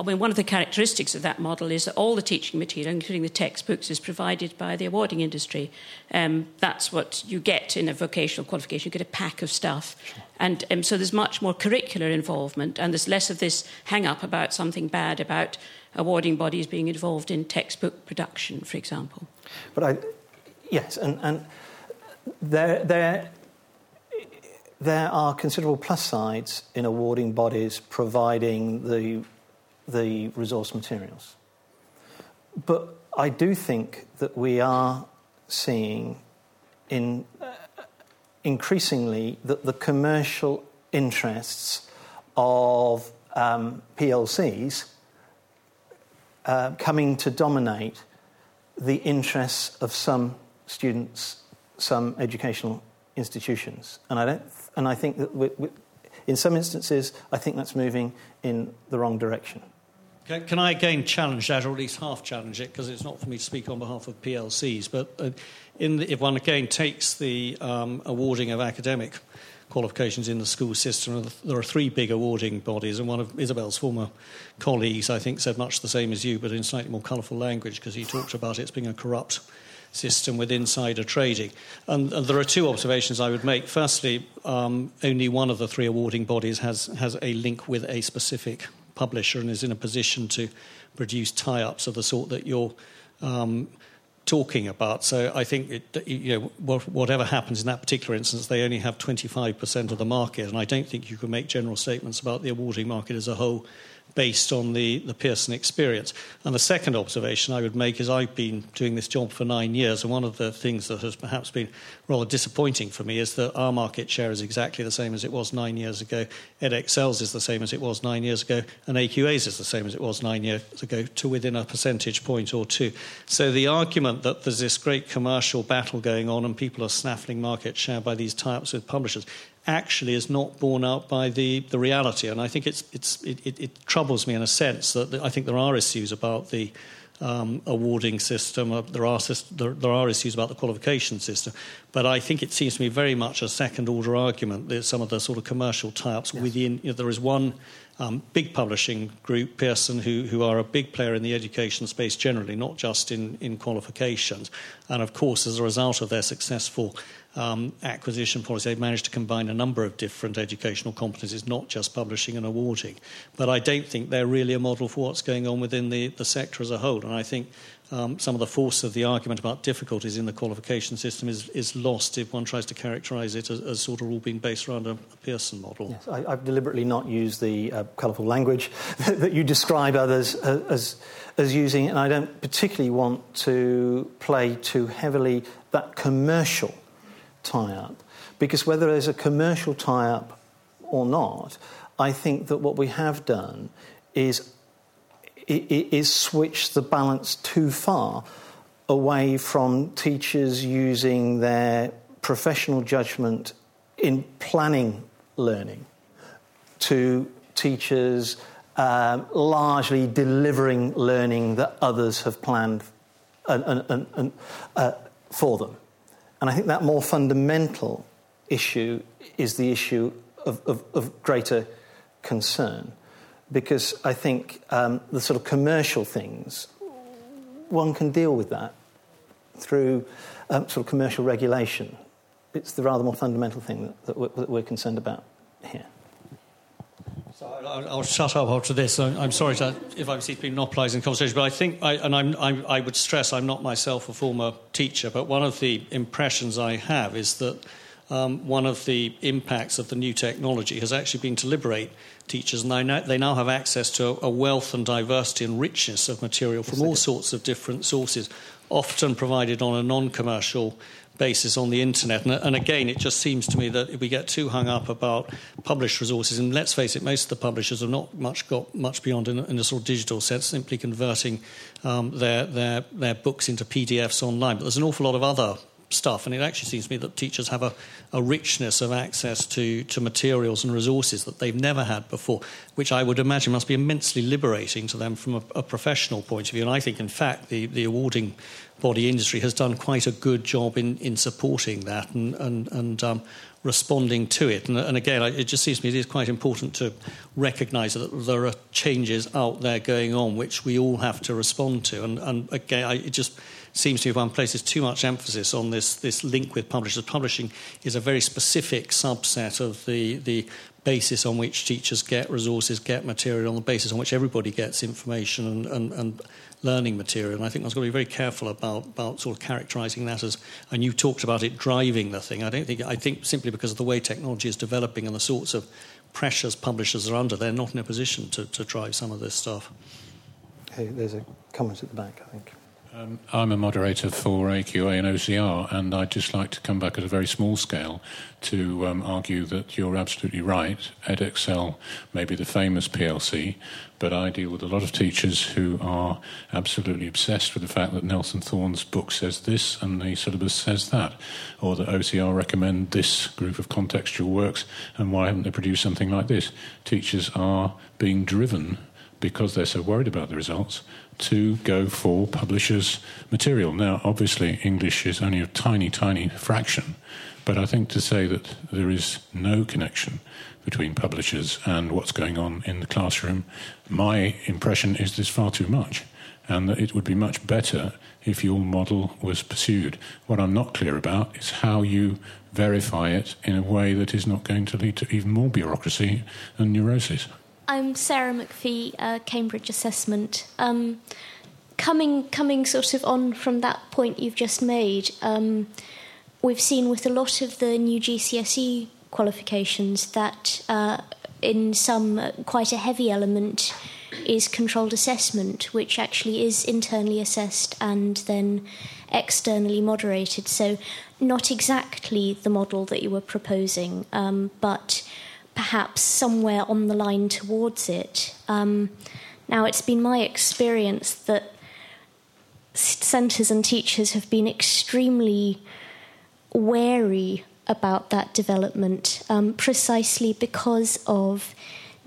I mean, one of the characteristics of that model is that all the teaching material, including the textbooks, is provided by the awarding industry. Um, that's what you get in a vocational qualification. You get a pack of stuff. Sure. And um, so there's much more curricular involvement, and there's less of this hang up about something bad about awarding bodies being involved in textbook production, for example. But I, yes, and, and there, there there are considerable plus sides in awarding bodies providing the, the resource materials. But I do think that we are seeing in uh, increasingly that the commercial interests of um, PLCs uh, coming to dominate the interests of some students, some educational institutions. And I, don't, and I think that we, we, in some instances, I think that's moving in the wrong direction. Can, can I again challenge that, or at least half challenge it, because it's not for me to speak on behalf of PLCs, but uh, the, if one again takes the um, awarding of academic qualifications in the school system. There are three big awarding bodies, and one of Isabel's former colleagues, I think, said much the same as you, but in slightly more colourful language, because he talked about it being a corrupt system with insider trading. And, and, there are two observations I would make. Firstly, um, only one of the three awarding bodies has, has a link with a specific publisher and is in a position to produce tie ups of the sort that you're. Um, talking about. So I think it, you know, whatever happens in that particular instance, they only have 25% of the market, and I don't think you can make general statements about the awarding market as a whole based on the, the Pearson experience. And the second observation I would make is I've been doing this job for nine years, and one of the things that has perhaps been rather disappointing for me is that our market share is exactly the same as it was nine years ago. Edexcel's is the same as it was nine years ago, and AQA's is the same as it was nine years ago, to within a percentage point or two. So the argument that there's this great commercial battle going on and people are snaffling market share by these tie-ups with publishers actually is not borne out by the, the reality. And I think it's, it's, it, it, it troubles me in a sense that I think there are issues about the um, awarding system. Uh, there, are, there, there, are issues about the qualification system. But I think it seems to me very much a second order argument that some of the sort of commercial tie ups yes. within. You know, there is one um, big publishing group, Pearson, who, who are a big player in the education space generally, not just in, in qualifications. And of course, as a result of their successful um, acquisition policy, they've managed to combine a number of different educational competencies, not just publishing and awarding. But I don't think they're really a model for what's going on within the, the sector as a whole. And I think um, some of the force of the argument about difficulties in the qualification system is, is lost if one tries to characterise it as, as, sort of all being based around a, a Pearson model. Yes, I, have deliberately not used the uh, colourful language that you describe others as, as, as using, and I don't particularly want to play too heavily that commercial tie up. Because whether there's a commercial tie up or not, I think that what we have done is, is switch the balance too far away from teachers using their professional judgment in planning learning to teachers um, largely delivering learning that others have planned and, and, and, uh, for them. And I think that more fundamental issue is the issue of, of, of greater concern. Because I think um, the sort of commercial things, one can deal with that through um, sort of commercial regulation. It's the rather more fundamental thing that, that, we're, that we're concerned about here. So I'll, I'll, shut up after this. I'm, I'm sorry to, if I'm to be monopolising the conversation, but I think, I, and I'm, I'm, i would stress, I'm not myself a former teacher, but one of the impressions I have is that um, one of the impacts of the new technology has actually been to liberate teachers, and they now, they now have access to a wealth and diversity and richness of material from all sorts of different sources, often provided on a non commercial basis on the internet. And, and, again, it just seems to me that we get too hung up about published resources, and let's face it, most of the publishers have not much got much beyond in, in a sort of digital sense, simply converting um, their, their, their books into PDFs online. But there's an awful lot of other stuff. And it actually seems to me that teachers have a, a richness of access to, to materials and resources that they've never had before, which I would imagine must be immensely liberating to them from a, a professional point of view. And I think, in fact, the, the awarding body industry has done quite a good job in, in supporting that and, and, and um, responding to it. And, and, again, it just seems to me it is quite important to recognise that there are changes out there going on which we all have to respond to. And, and again, I, it just seems to me one places too much emphasis on this, this link with publishers, publishing is a very specific subset of the, the basis on which teachers get resources, get material, on the basis on which everybody gets information and, and, and learning material. And I think one's got to be very careful about, about sort of characterising that as, and you talked about it driving the thing. I don't think, I think simply because of the way technology is developing and the sorts of pressures publishers are under, they're not in a position to, to drive some of this stuff. Hey, there's a comment at the back, I think. Um, I'm a moderator for AQA and OCR, and I'd just like to come back at a very small scale to um, argue that you're absolutely right. Edexcel may be the famous PLC, but I deal with a lot of teachers who are absolutely obsessed with the fact that Nelson Thornes book says this and the syllabus says that, or that OCR recommend this group of contextual works, and why haven't they produced something like this? Teachers are being driven because they're so worried about the results to go for publishers' material. Now, obviously, English is only a tiny, tiny fraction, but I think to say that there is no connection between publishers and what's going on in the classroom, my impression is there's far too much, and that it would be much better if your model was pursued. What I'm not clear about is how you verify it in a way that is not going to lead to even more bureaucracy and neurosis. I'm Sarah McPhee, uh, Cambridge Assessment. Um, coming, coming sort of on from that point you've just made, um, we've seen with a lot of the new GCSE qualifications that uh, in some uh, quite a heavy element is controlled assessment, which actually is internally assessed and then externally moderated. So, not exactly the model that you were proposing, um, but perhaps somewhere on the line towards it. Um, now, it's been my experience that centres and teachers have been extremely wary about that development um, precisely because of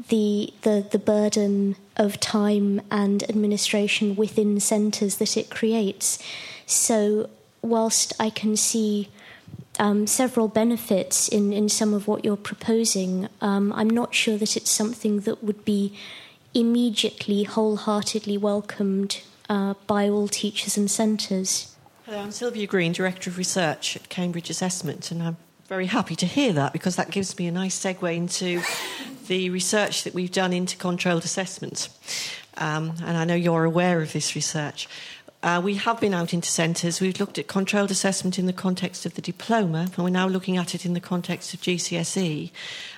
the, the, the burden of time and administration within centres that it creates. So, whilst I can see um, several benefits in, in some of what you're proposing. Um, I'm not sure that it's something that would be immediately, wholeheartedly welcomed uh, by all teachers and centres. Hello, I'm Sylvia Green, Director of Research at Cambridge Assessment, and I'm very happy to hear that because that gives me a nice segue into the research that we've done into controlled assessment. Um, and I know you're aware of this research. Uh, we have been out into centres. We've looked at controlled assessment in the context of the diploma, and we're now looking at it in the context of GCSE.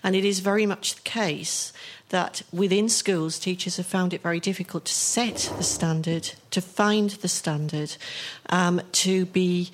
And it is very much the case that within schools, teachers have found it very difficult to set the standard, to find the standard, um, to be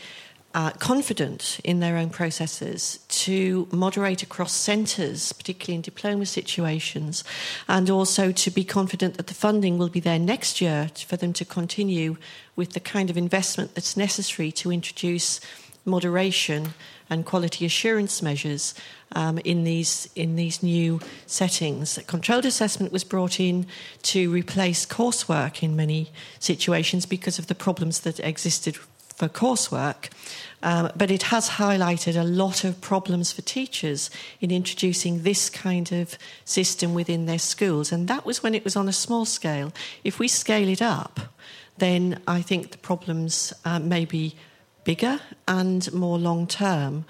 uh, confident in their own processes, to moderate across centres, particularly in diploma situations, and also to be confident that the funding will be there next year for them to continue with the kind of investment that's necessary to introduce moderation and quality assurance measures um, in these in these new settings. Controlled assessment was brought in to replace coursework in many situations because of the problems that existed for coursework, um, but it has highlighted a lot of problems for teachers in introducing this kind of system within their schools. And that was when it was on a small scale. If we scale it up, then I think the problems uh, may be bigger and more long term.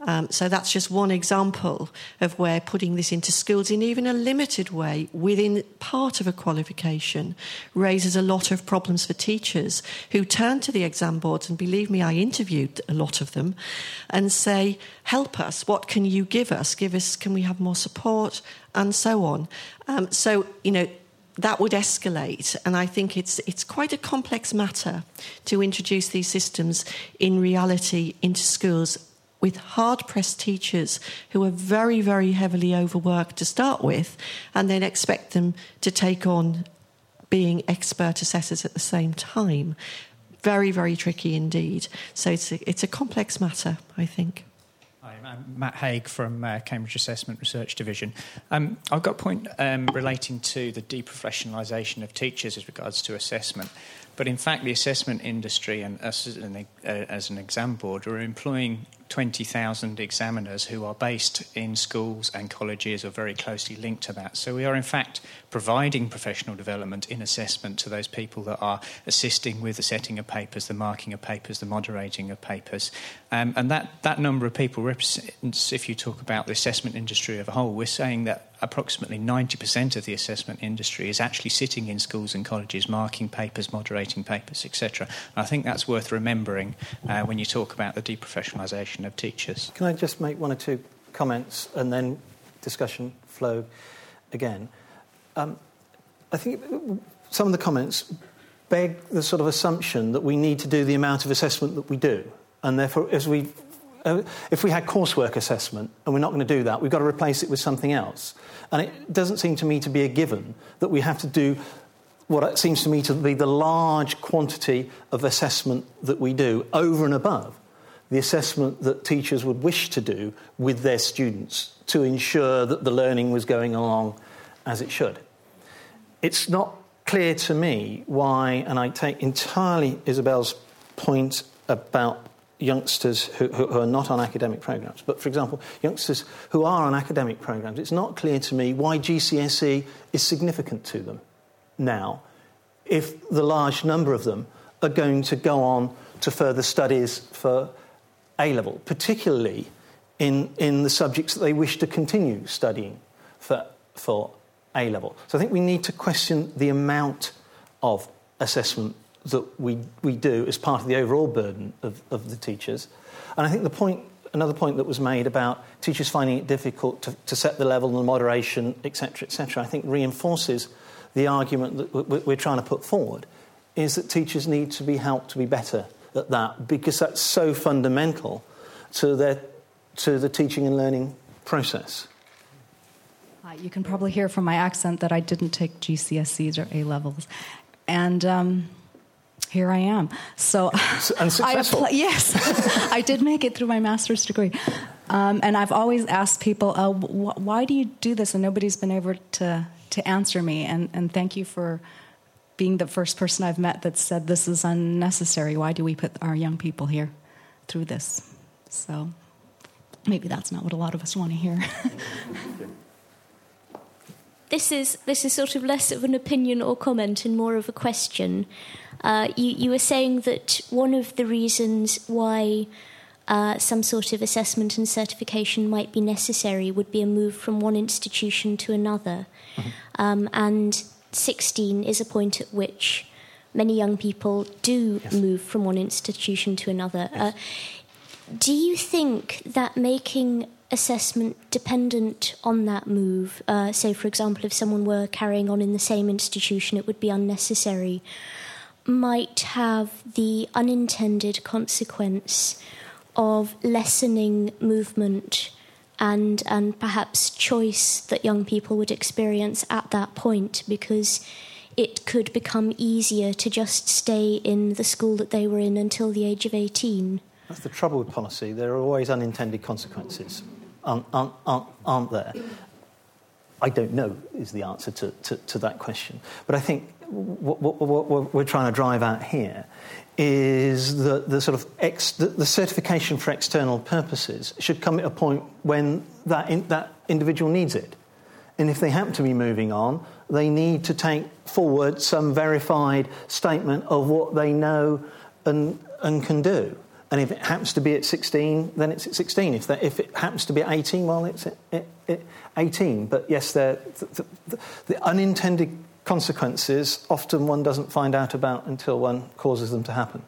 Um, so that's just one example of where putting this into schools in even a limited way within part of a qualification raises a lot of problems for teachers who turn to the exam boards, and believe me, I interviewed a lot of them, and say, Help us, what can you give us? Give us, can we have more support? And so on. Um, so, you know, that would escalate. And I think it's, it's quite a complex matter to introduce these systems in reality into schools with hard pressed teachers who are very, very heavily overworked to start with, and then expect them to take on being expert assessors at the same time. Very, very tricky indeed. So it's a, it's a complex matter, I think. Hi, I'm Matt Haigh from uh, Cambridge Assessment Research Division. Um, I've got a point um, relating to the deprofessionalisation of teachers as regards to assessment. But in fact, the assessment industry and us as an, uh, as an exam board are employing 20,000 examiners who are based in schools and colleges or very closely linked to that. So we are, in fact, providing professional development in assessment to those people that are assisting with the setting of papers, the marking of papers, the moderating of papers. Um, and that, that number of people represents, if you talk about the assessment industry as a whole, we're saying that approximately 90% of the assessment industry is actually sitting in schools and colleges, marking papers, moderating papers, etc. I think that's worth remembering uh, when you talk about the deprofessionalisation of teachers. Can I just make one or two comments and then discussion flow again? Um, I think some of the comments beg the sort of assumption that we need to do the amount of assessment that we do. And therefore, as we, uh, if we had coursework assessment and we're not going to do that, we've got to replace it with something else. And it doesn't seem to me to be a given that we have to do what seems to me to be the large quantity of assessment that we do over and above the assessment that teachers would wish to do with their students to ensure that the learning was going along as it should. It's not clear to me why, and I take entirely Isabel's point about youngsters who, who, are not on academic programs. But for example, youngsters who are on academic programs, it's not clear to me why GCSE is significant to them now if the large number of them are going to go on to further studies for A level, particularly in, in the subjects that they wish to continue studying for, for A level. So I think we need to question the amount of assessment that we, we do as part of the overall burden of, of the teachers. And I think the point, another point that was made about teachers finding it difficult to, to set the level and the moderation, etc., etc., I think reinforces the argument that we're trying to put forward is that teachers need to be helped to be better at that because that's so fundamental to, their, to the teaching and learning process. You can probably hear from my accent that I didn't take GCSEs or A levels. And um, here I am. So, and successful. I yes, I did make it through my master's degree. Um, and I've always asked people, uh, wh- why do you do this? And nobody's been able to to answer me. And, and thank you for being the first person I've met that said this is unnecessary. Why do we put our young people here through this? So maybe that's not what a lot of us want to hear. this is this is sort of less of an opinion or comment and more of a question. Uh, you, you were saying that one of the reasons why uh, some sort of assessment and certification might be necessary would be a move from one institution to another. Mm-hmm. Um, and 16 is a point at which many young people do yes. move from one institution to another. Yes. Uh, do you think that making assessment dependent on that move, uh, say, for example, if someone were carrying on in the same institution, it would be unnecessary, might have the unintended consequence of lessening movement and and perhaps choice that young people would experience at that point because it could become easier to just stay in the school that they were in until the age of 18. That's the trouble with policy. There are always unintended consequences, aren't, aren't, aren't there? I don't know, is the answer to, to, to that question. But I think what, what, what, we're trying to drive at here is that the sort of ex, the, the, certification for external purposes should come at a point when that, in, that individual needs it. And if they happen to be moving on, they need to take forward some verified statement of what they know and, and can do. And if it happens to be at 16, then it's at 16. If, if it happens to be at 18, well, it's at, at, at 18. But yes, the, the, the unintended consequences often one doesn't find out about until one causes them to happen.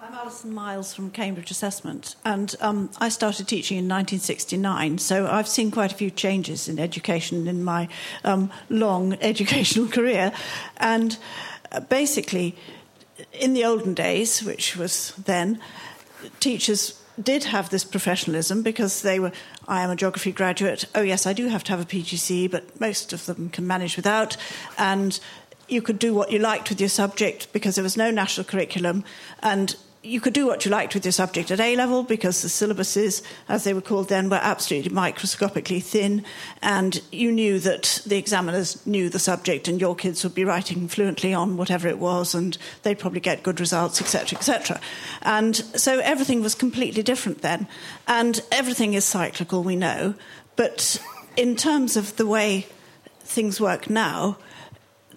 I'm Alison Miles from Cambridge Assessment, and um, I started teaching in 1969, so I've seen quite a few changes in education in my um, long educational career. And uh, basically, in the olden days, which was then, teachers did have this professionalism because they were, I am a geography graduate. Oh, yes, I do have to have a PGC, but most of them can manage without. And you could do what you liked with your subject because there was no national curriculum. And you could do what you liked with your subject at A level because the syllabuses, as they were called then, were absolutely microscopically thin, and you knew that the examiners knew the subject, and your kids would be writing fluently on whatever it was, and they'd probably get good results, etc., etc. And so everything was completely different then, and everything is cyclical, we know, but in terms of the way things work now,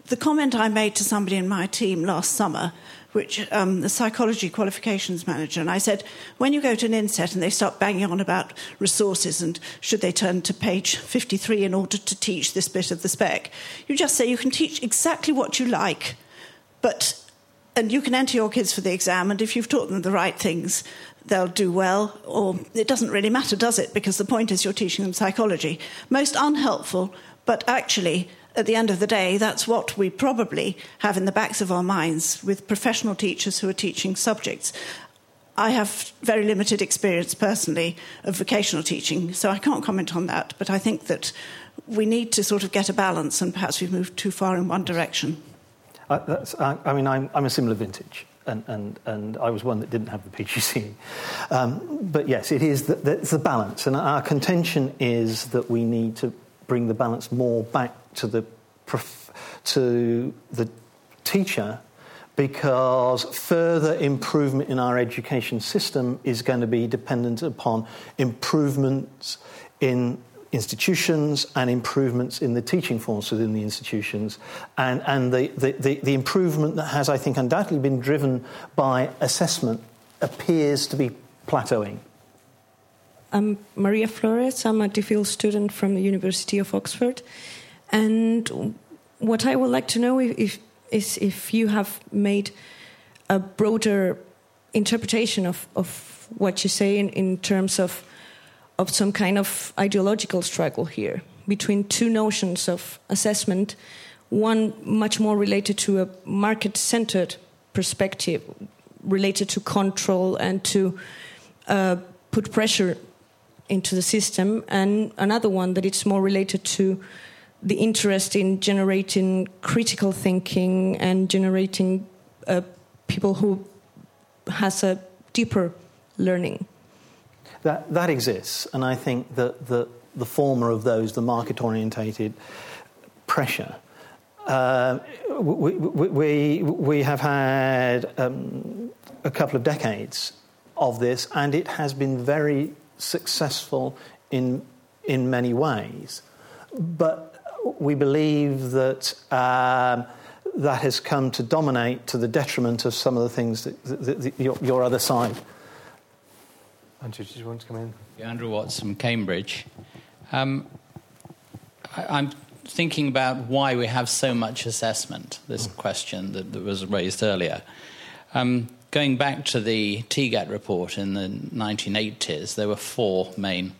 the comment I made to somebody in my team last summer which um, the psychology qualifications manager, and I said, when you go to an inset and they start banging on about resources and should they turn to page 53 in order to teach this bit of the spec, you just say you can teach exactly what you like, but and you can enter your kids for the exam, and if you've taught them the right things, they'll do well, or it doesn't really matter, does it? Because the point is you're teaching them psychology. Most unhelpful, but actually at the end of the day, that's what we probably have in the backs of our minds with professional teachers who are teaching subjects. I have very limited experience personally of vocational teaching, so I can't comment on that. But I think that we need to sort of get a balance, and perhaps we've moved too far in one direction. Uh, I, I, mean, I'm, I'm, a similar vintage, and, and, and I was one that didn't have the PGC. Um, but yes, it is the, the, the balance, and our contention is that we need to bring the balance more back to the, to the teacher because further improvement in our education system is going to be dependent upon improvements in institutions and improvements in the teaching force within the institutions and, and the, the, the, the improvement that has, I think, undoubtedly been driven by assessment appears to be plateauing. I'm Maria Flores. I'm a DPhil student from the University of Oxford. And what I would like to know if, is if you have made a broader interpretation of, of what you say in, in terms of, of some kind of ideological struggle here between two notions of assessment, one much more related to a market centered perspective, related to control and to uh, put pressure into the system, and another one that it's more related to the interest in generating critical thinking and generating uh, people who has a deeper learning. That, that exists, and I think that the, the former of those, the market orientated pressure, uh, we, we, we, have had um, a couple of decades of this, and it has been very successful in, in many ways. But we believe that um, that has come to dominate to the detriment of some of the things that, that, that your, your, other side. Andrew, did you want to come in? Yeah, Andrew Watts from Cambridge. Um, I, am thinking about why we have so much assessment, this mm. question that, that, was raised earlier. Um, going back to the TGAT report in the 1980s, there were four main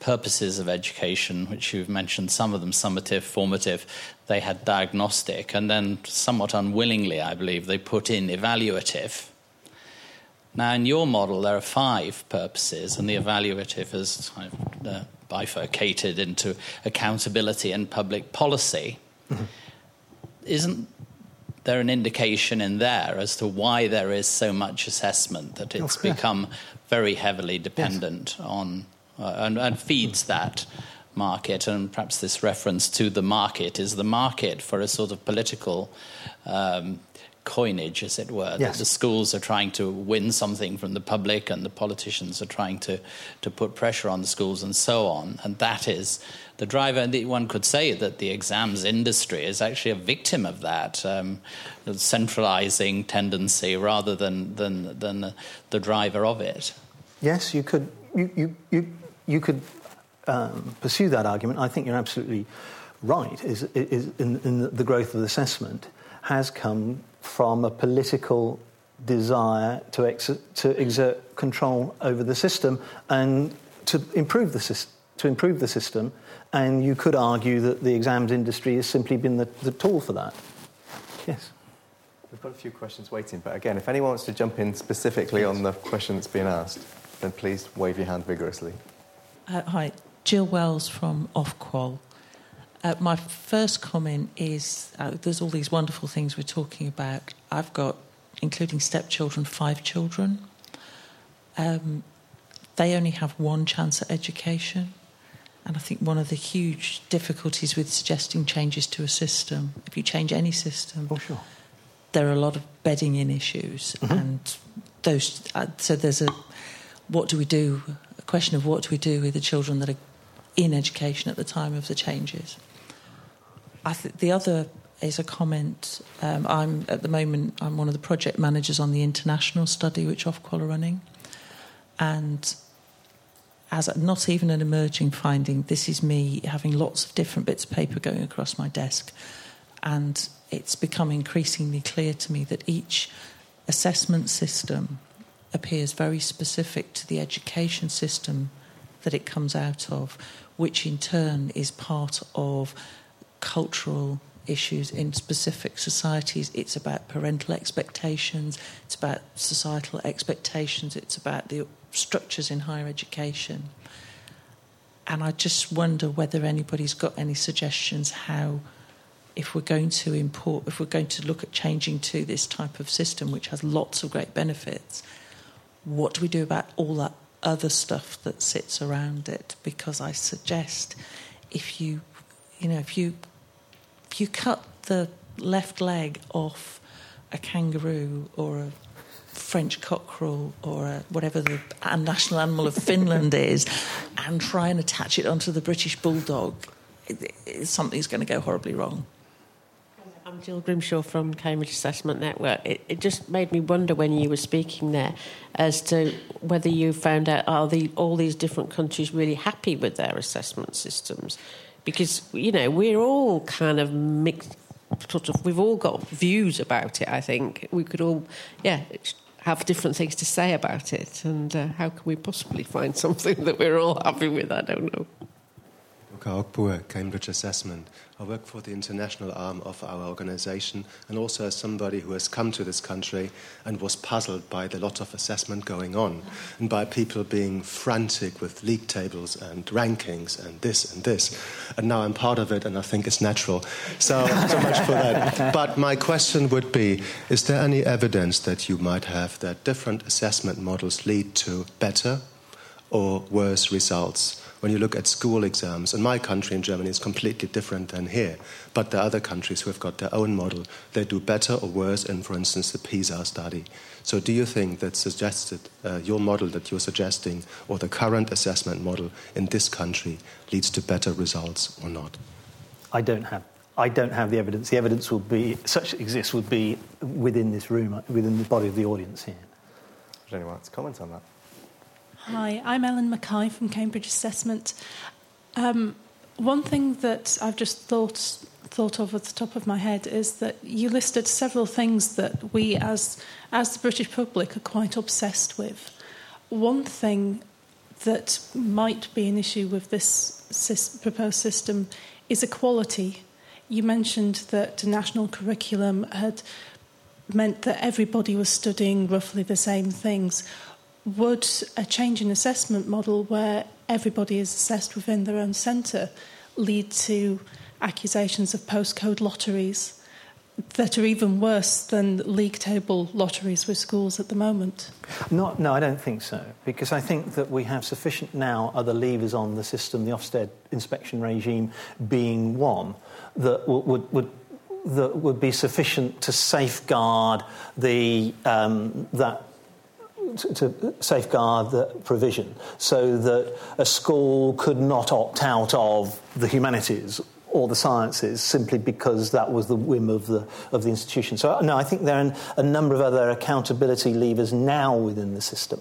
purposes of education, which you've mentioned, some of them summative, formative, they had diagnostic, and then somewhat unwillingly, I believe, they put in evaluative. Now, in your model, there are five purposes, and the evaluative is kind of, uh, bifurcated into accountability and public policy. Mm-hmm. Isn't there an indication in there as to why there is so much assessment that it's become very heavily dependent yes. on uh, and, and feeds that market, and perhaps this reference to the market is the market for a sort of political um, coinage, as it were. Yes. That the schools are trying to win something from the public, and the politicians are trying to, to put pressure on the schools, and so on. And that is the driver. And one could say that the exams industry is actually a victim of that um, centralizing tendency rather than, than, than the driver of it. Yes, you could. You, you, you you could um, pursue that argument. I think you're absolutely right. Is, is in, in the growth of assessment has come from a political desire to, ex- to exert control over the system and to improve the, system. to improve the system. And you could argue that the exams industry has simply been the, the tool for that. Yes. We've got a few questions waiting, but again, if anyone wants to jump in specifically on the question that's been asked, then please wave your hand vigorously. Uh, hi, Jill Wells from Ofqual. Uh, my first comment is uh, there's all these wonderful things we're talking about. I've got, including stepchildren, five children. Um, they only have one chance at education. And I think one of the huge difficulties with suggesting changes to a system, if you change any system, oh, sure. there are a lot of bedding in issues. Mm-hmm. And those, uh, so there's a what do we do question of what do we do with the children that are in education at the time of the changes. I think the other is a comment. Um, I'm at the moment I'm one of the project managers on the international study which Ofqual are running, and as not even an emerging finding, this is me having lots of different bits of paper going across my desk, and it's become increasingly clear to me that each assessment system appears very specific to the education system that it comes out of, which in turn is part of cultural issues in specific societies. It's about parental expectations, it's about societal expectations, it's about the structures in higher education. And I just wonder whether anybody's got any suggestions how, if we're going to import, if we're going to look at changing to this type of system, which has lots of great benefits, what do we do about all that other stuff that sits around it? Because I suggest if you, you know, if you if you cut the left leg off a kangaroo or a French cockerel or a, whatever the national animal of Finland is and try and attach it onto the British bulldog, something's going to go horribly wrong. I'm Jill Grimshaw from Cambridge Assessment Network. It, it, just made me wonder when you were speaking there as to whether you found out are the, all these different countries really happy with their assessment systems? because you know we're all kind of mixed. Sort of, we've all got views about it. I think we could all, yeah, have different things to say about it. And uh, how can we possibly find something that we're all happy with? I don't know. Cambridge Assessment. I work for the international arm of our organization and also as somebody who has come to this country and was puzzled by the lot of assessment going on and by people being frantic with league tables and rankings and this and this. And now I'm part of it and I think it's natural. So, so much for that. But my question would be is there any evidence that you might have that different assessment models lead to better or worse results? When you look at school exams, and my country in Germany is completely different than here, but there are other countries who have got their own model. They do better or worse in, for instance, the PISA study. So, do you think that suggested uh, your model that you're suggesting, or the current assessment model in this country, leads to better results or not? I don't have. I don't have the evidence. The evidence would be such exists would be within this room, within the body of the audience here. Does anyone want to comment on that? Hi, I'm Ellen Mackay from Cambridge Assessment. Um, one thing that I've just thought thought of at the top of my head is that you listed several things that we as as the British public are quite obsessed with. One thing that might be an issue with this proposed system is equality. You mentioned that the national curriculum had meant that everybody was studying roughly the same things would a change in assessment model where everybody is assessed within their own centre lead to accusations of postcode lotteries that are even worse than league table lotteries with schools at the moment? Not, no, I don't think so, because I think that we have sufficient now other levers on the system, the Ofsted inspection regime being one, that would, would that would be sufficient to safeguard the, um, that to safeguard the provision so that a school could not opt out of the humanities or the sciences simply because that was the whim of the, of the institution. So, no, I think there are a number of other accountability levers now within the system.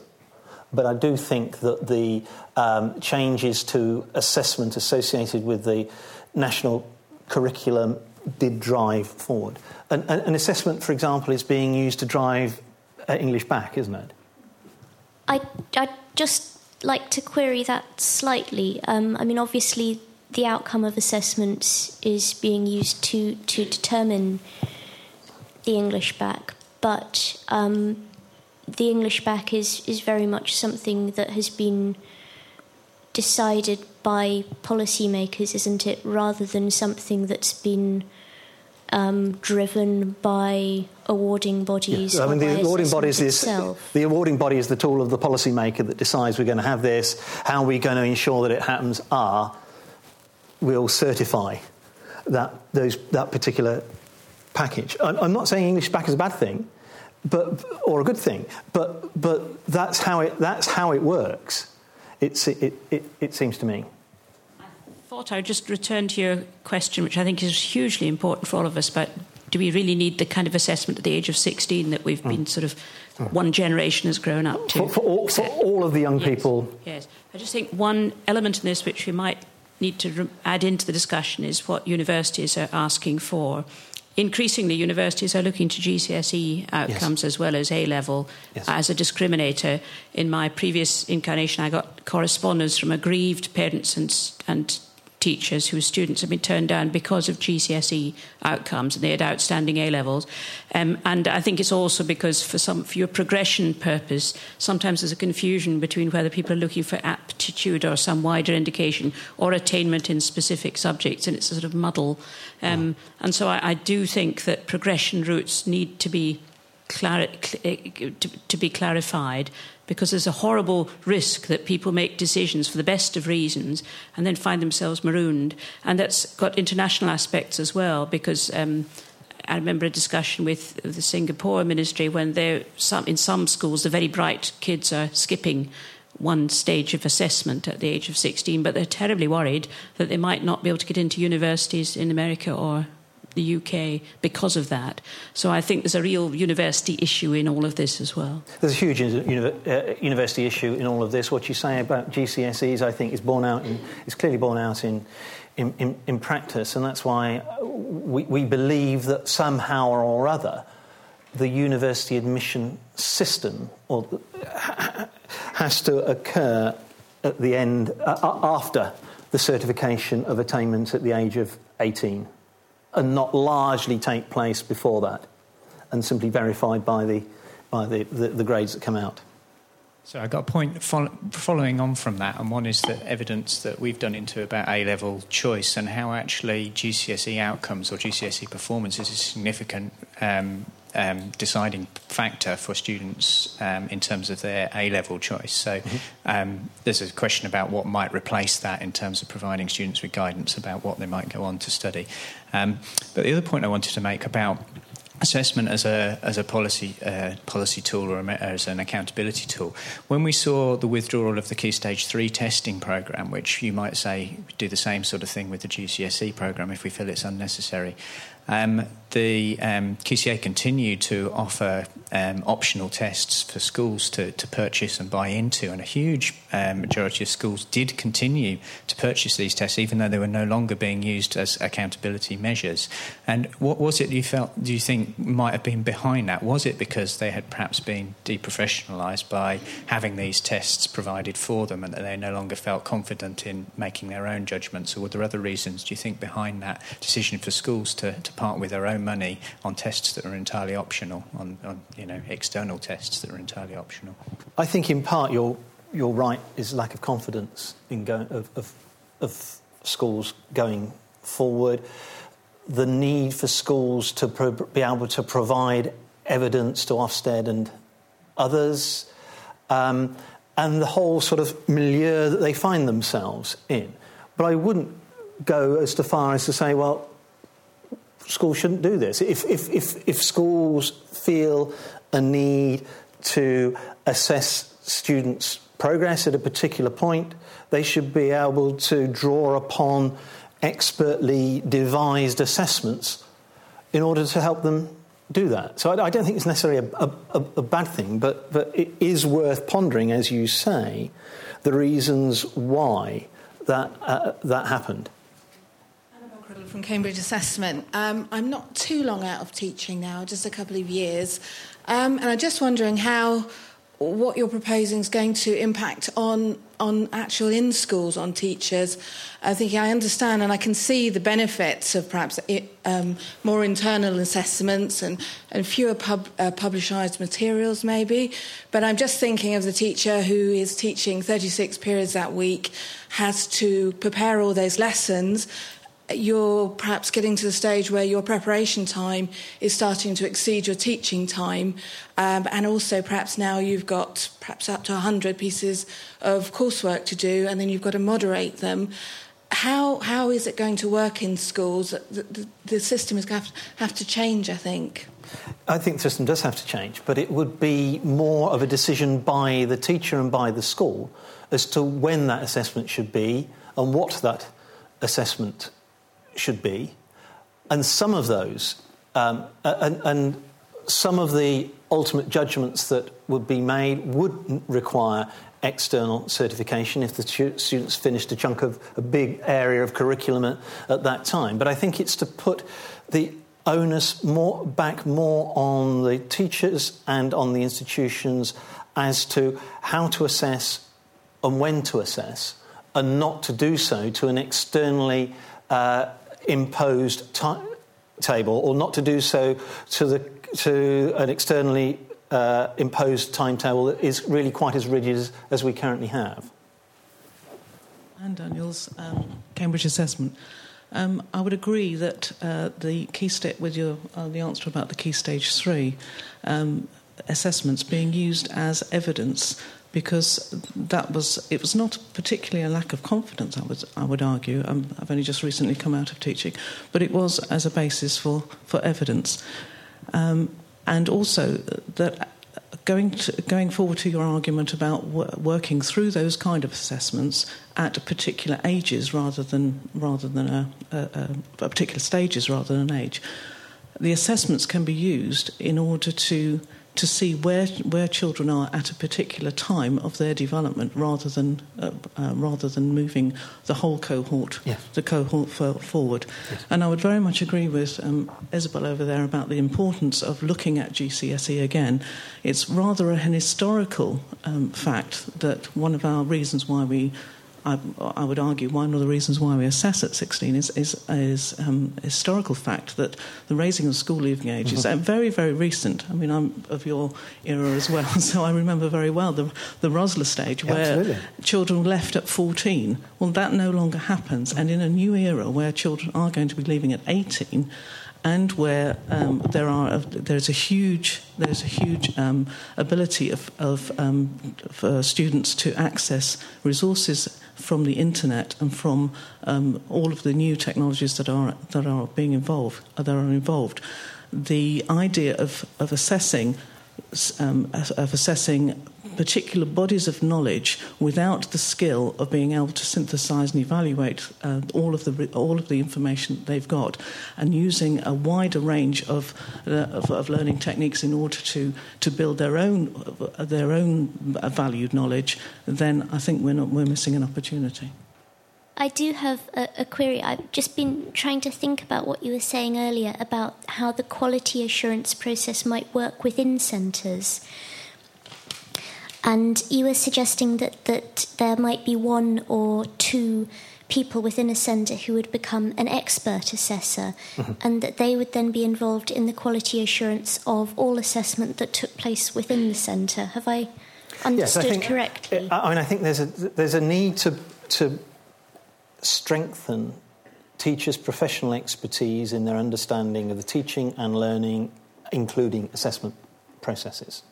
But I do think that the um, changes to assessment associated with the national curriculum did drive forward. An, an assessment, for example, is being used to drive uh, English Bacc, isn't it? I I just like to query that slightly. Um, I mean, obviously, the outcome of assessments is being used to to determine the English Bacc, but um, the English Bacc is is very much something that has been decided by policymakers, isn't it? Rather than something that's been um, driven by awarding bodies. Yeah. I mean, the awarding bodies is the awarding body is the tool of the policymaker that decides we're going to have this. How are we going to ensure that it happens? Are we'll certify that those that particular package. I'm not saying English Bacc is a bad thing, but or a good thing, but but that's how it that's how it works. It's, it, it, it seems to me I thought I would just return to your question, which I think is hugely important for all of us, but do we really need the kind of assessment at the age of 16 that we've mm. been sort of mm. one generation has grown up to? For, for, all, for all, of the young yes. people. Yes. I just think one element in this which we might need to add into the discussion is what universities are asking for. Increasingly, universities are looking to GCSE outcomes yes. as well as A level yes. as a discriminator. In my previous incarnation, I got correspondence from aggrieved parents and, and teachers whose students have been turned down because of GCSE outcomes and they had outstanding A levels. Um, and I think it's also because for some for your progression purpose, sometimes there's a confusion between whether people are looking for aptitude or some wider indication or attainment in specific subjects, and it's a sort of muddle. Um, and so I, I do think that progression routes need to be clari- cl- to, to be clarified because there's a horrible risk that people make decisions for the best of reasons and then find themselves marooned. And that's got international aspects as well because. Um, I remember a discussion with the Singapore ministry when some, in some schools the very bright kids are skipping one stage of assessment at the age of 16, but they're terribly worried that they might not be able to get into universities in America or the UK because of that. So I think there's a real university issue in all of this as well. There's a huge uni- uh, university issue in all of this. What you say about GCSEs, I think, is borne out in, clearly borne out in, in, in, in practice, and that's why we, we believe that somehow or other the university admission system or has to occur at the end uh, after the certification of attainment at the age of 18 and not largely take place before that and simply verified by the, by the, the, the grades that come out. So I've got a point following on from that, and one is the evidence that we've done into about A level choice and how actually GCSE outcomes or GCSE performance is a significant um, um, deciding factor for students um, in terms of their A level choice. So mm-hmm. um, there's a question about what might replace that in terms of providing students with guidance about what they might go on to study. Um, but the other point I wanted to make about assessment as a as a policy uh, policy tool or as an accountability tool. When we saw the withdrawal of the Key Stage Three testing program, which you might say do the same sort of thing with the GCSE program if we feel it's unnecessary, um, the um, QCA continued to offer um, optional tests for schools to, to purchase and buy into, and a huge um, majority of schools did continue to purchase these tests, even though they were no longer being used as accountability measures. And what was it you felt? Do you think might have been behind that? Was it because they had perhaps been deprofessionalised by having these tests provided for them, and that they no longer felt confident in making their own judgments, or were there other reasons? Do you think behind that decision for schools to, to part with their own money on tests that are entirely optional, on, on you know external tests that are entirely optional. I think in part your your right is lack of confidence in going of, of, of schools going forward. The need for schools to pro- be able to provide evidence to Ofsted and others, um, and the whole sort of milieu that they find themselves in. But I wouldn't go as far as to say, well, schools shouldn't do this. If, if, if, if schools feel a need to assess students' progress at a particular point, they should be able to draw upon expertly devised assessments in order to help them do that. So I, don't think it's necessarily a, a, a, bad thing, but, but it is worth pondering, as you say, the reasons why that, uh, that happened from Cambridge Assessment. Um, I'm not too long out of teaching now, just a couple of years. Um, and I'm just wondering how what you're proposing is going to impact on on actual in schools on teachers. I think I understand and I can see the benefits of perhaps um, more internal assessments and, and fewer pub, uh, publicised materials, maybe. But I'm just thinking of the teacher who is teaching 36 periods that week, has to prepare all those lessons, you're perhaps getting to the stage where your preparation time is starting to exceed your teaching time, um, and also perhaps now you've got perhaps up to 100 pieces of coursework to do, and then you've got to moderate them. How, how is it going to work in schools? The, the, the system is going to have to change, I think. I think the system does have to change, but it would be more of a decision by the teacher and by the school as to when that assessment should be and what that assessment should be, and some of those, um, and, and some of the ultimate judgments that would be made would require external certification if the students finished a chunk of a big area of curriculum at, at, that time. But I think it's to put the onus more back more on the teachers and on the institutions as to how to assess and when to assess and not to do so to an externally uh, imposed timetable, or not to do so to, the, to an externally uh, imposed timetable that is really quite as rigid as, as we currently have. Anne Daniels, um, Cambridge Assessment. Um, I would agree that uh, the key step with your uh, the answer about the key stage three um, assessments being used as evidence because that was it was not particularly a lack of confidence. I would I would argue. Um, I've only just recently come out of teaching, but it was as a basis for for evidence, um, and also that going, to, going forward to your argument about working through those kind of assessments at particular ages rather than rather than a, a, a particular stages rather than an age, the assessments can be used in order to to see where where children are at a particular time of their development, rather than uh, uh, rather than moving the whole cohort yes. the cohort forward. Yes. And I would very much agree with um, Isabel over there about the importance of looking at GCSE again. It's rather an historical um, fact that one of our reasons why we I, I, would argue one of the reasons why we assess at 16 is, is, is um, historical fact that the raising of school leaving age is mm-hmm. very, very recent. I mean, I'm of your era as well, so I remember very well the, the ROSLA stage where Absolutely. children left at 14. Well, that no longer happens, and in a new era where children are going to be leaving at 18, and where um, there are there's a huge there's a huge um, ability of, of um, for students to access resources from the internet and from um, all of the new technologies that are that are being involved that are involved. The idea of of assessing um, of assessing particular bodies of knowledge without the skill of being able to synthesize and evaluate uh, all of the all of the information they've got, and using a wider range of, uh, of, of learning techniques in order to to build their own their own valued knowledge, then I think we're not we're missing an opportunity. I do have a, a, query. I've just been trying to think about what you were saying earlier about how the quality assurance process might work within centres. And you were suggesting that, that there might be one or two people within a centre who would become an expert assessor mm-hmm. and that they would then be involved in the quality assurance of all assessment that took place within the centre. Have I understood yes, I think, correctly? I mean, I think there's a, there's a need to, to strengthen teachers' professional expertise in their understanding of the teaching and learning, including assessment processes.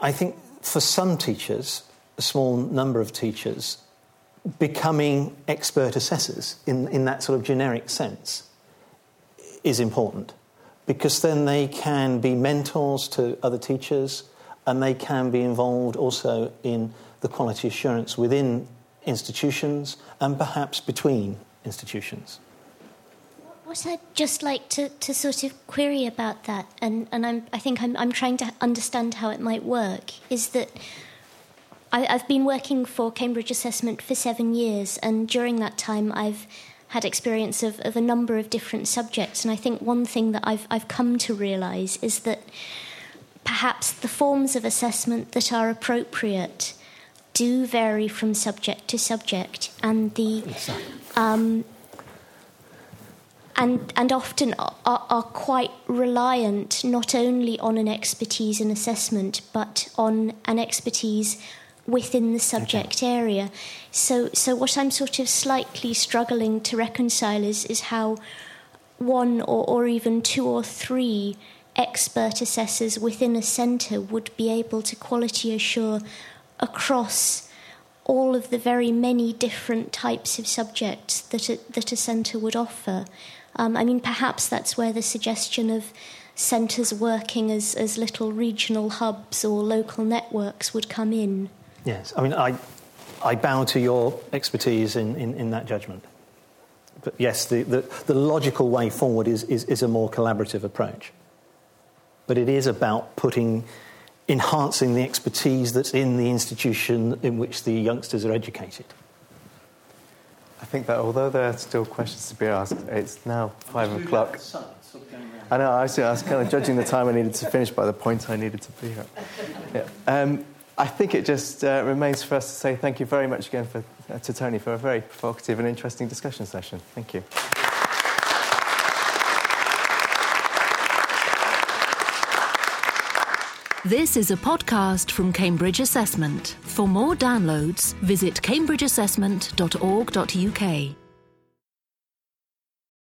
I think for some teachers, a small number of teachers, becoming expert assessors in, in that sort of generic sense is important because then they can be mentors to other teachers and they can be involved also in the quality assurance within institutions and perhaps between institutions. What I'd just like to, to sort of query about that, and, and I'm, I think I'm, I'm trying to understand how it might work, is that I, I've been working for Cambridge Assessment for seven years, and during that time I've had experience of, of a number of different subjects. And I think one thing that I've, I've come to realise is that perhaps the forms of assessment that are appropriate do vary from subject to subject, and the um, and, and often are, are quite reliant not only on an expertise in assessment, but on an expertise within the subject okay. area. So, so what I'm sort of slightly struggling to reconcile is, is how one or, or even two or three expert assessors within a centre would be able to quality assure across all of the very many different types of subjects that a, that a centre would offer. Um, I mean, perhaps that's where the suggestion of centres working as, as little regional hubs or local networks would come in. Yes, I mean, I, I bow to your expertise in, in, in that judgment. But yes, the, the, the logical way forward is, is, is a more collaborative approach. But it is about putting, enhancing the expertise that's in the institution in which the youngsters are educated. I think that although there are still questions to be asked, it's now five o'clock. I know, I was, I was kind of judging the time I needed to finish by the point I needed to be at. Yeah. Um, I think it just uh, remains for us to say thank you very much again for uh, uh, to Tony for a very provocative and interesting discussion session. Thank you. This is a podcast from Cambridge Assessment. For more downloads, visit cambridgeassessment.org.uk.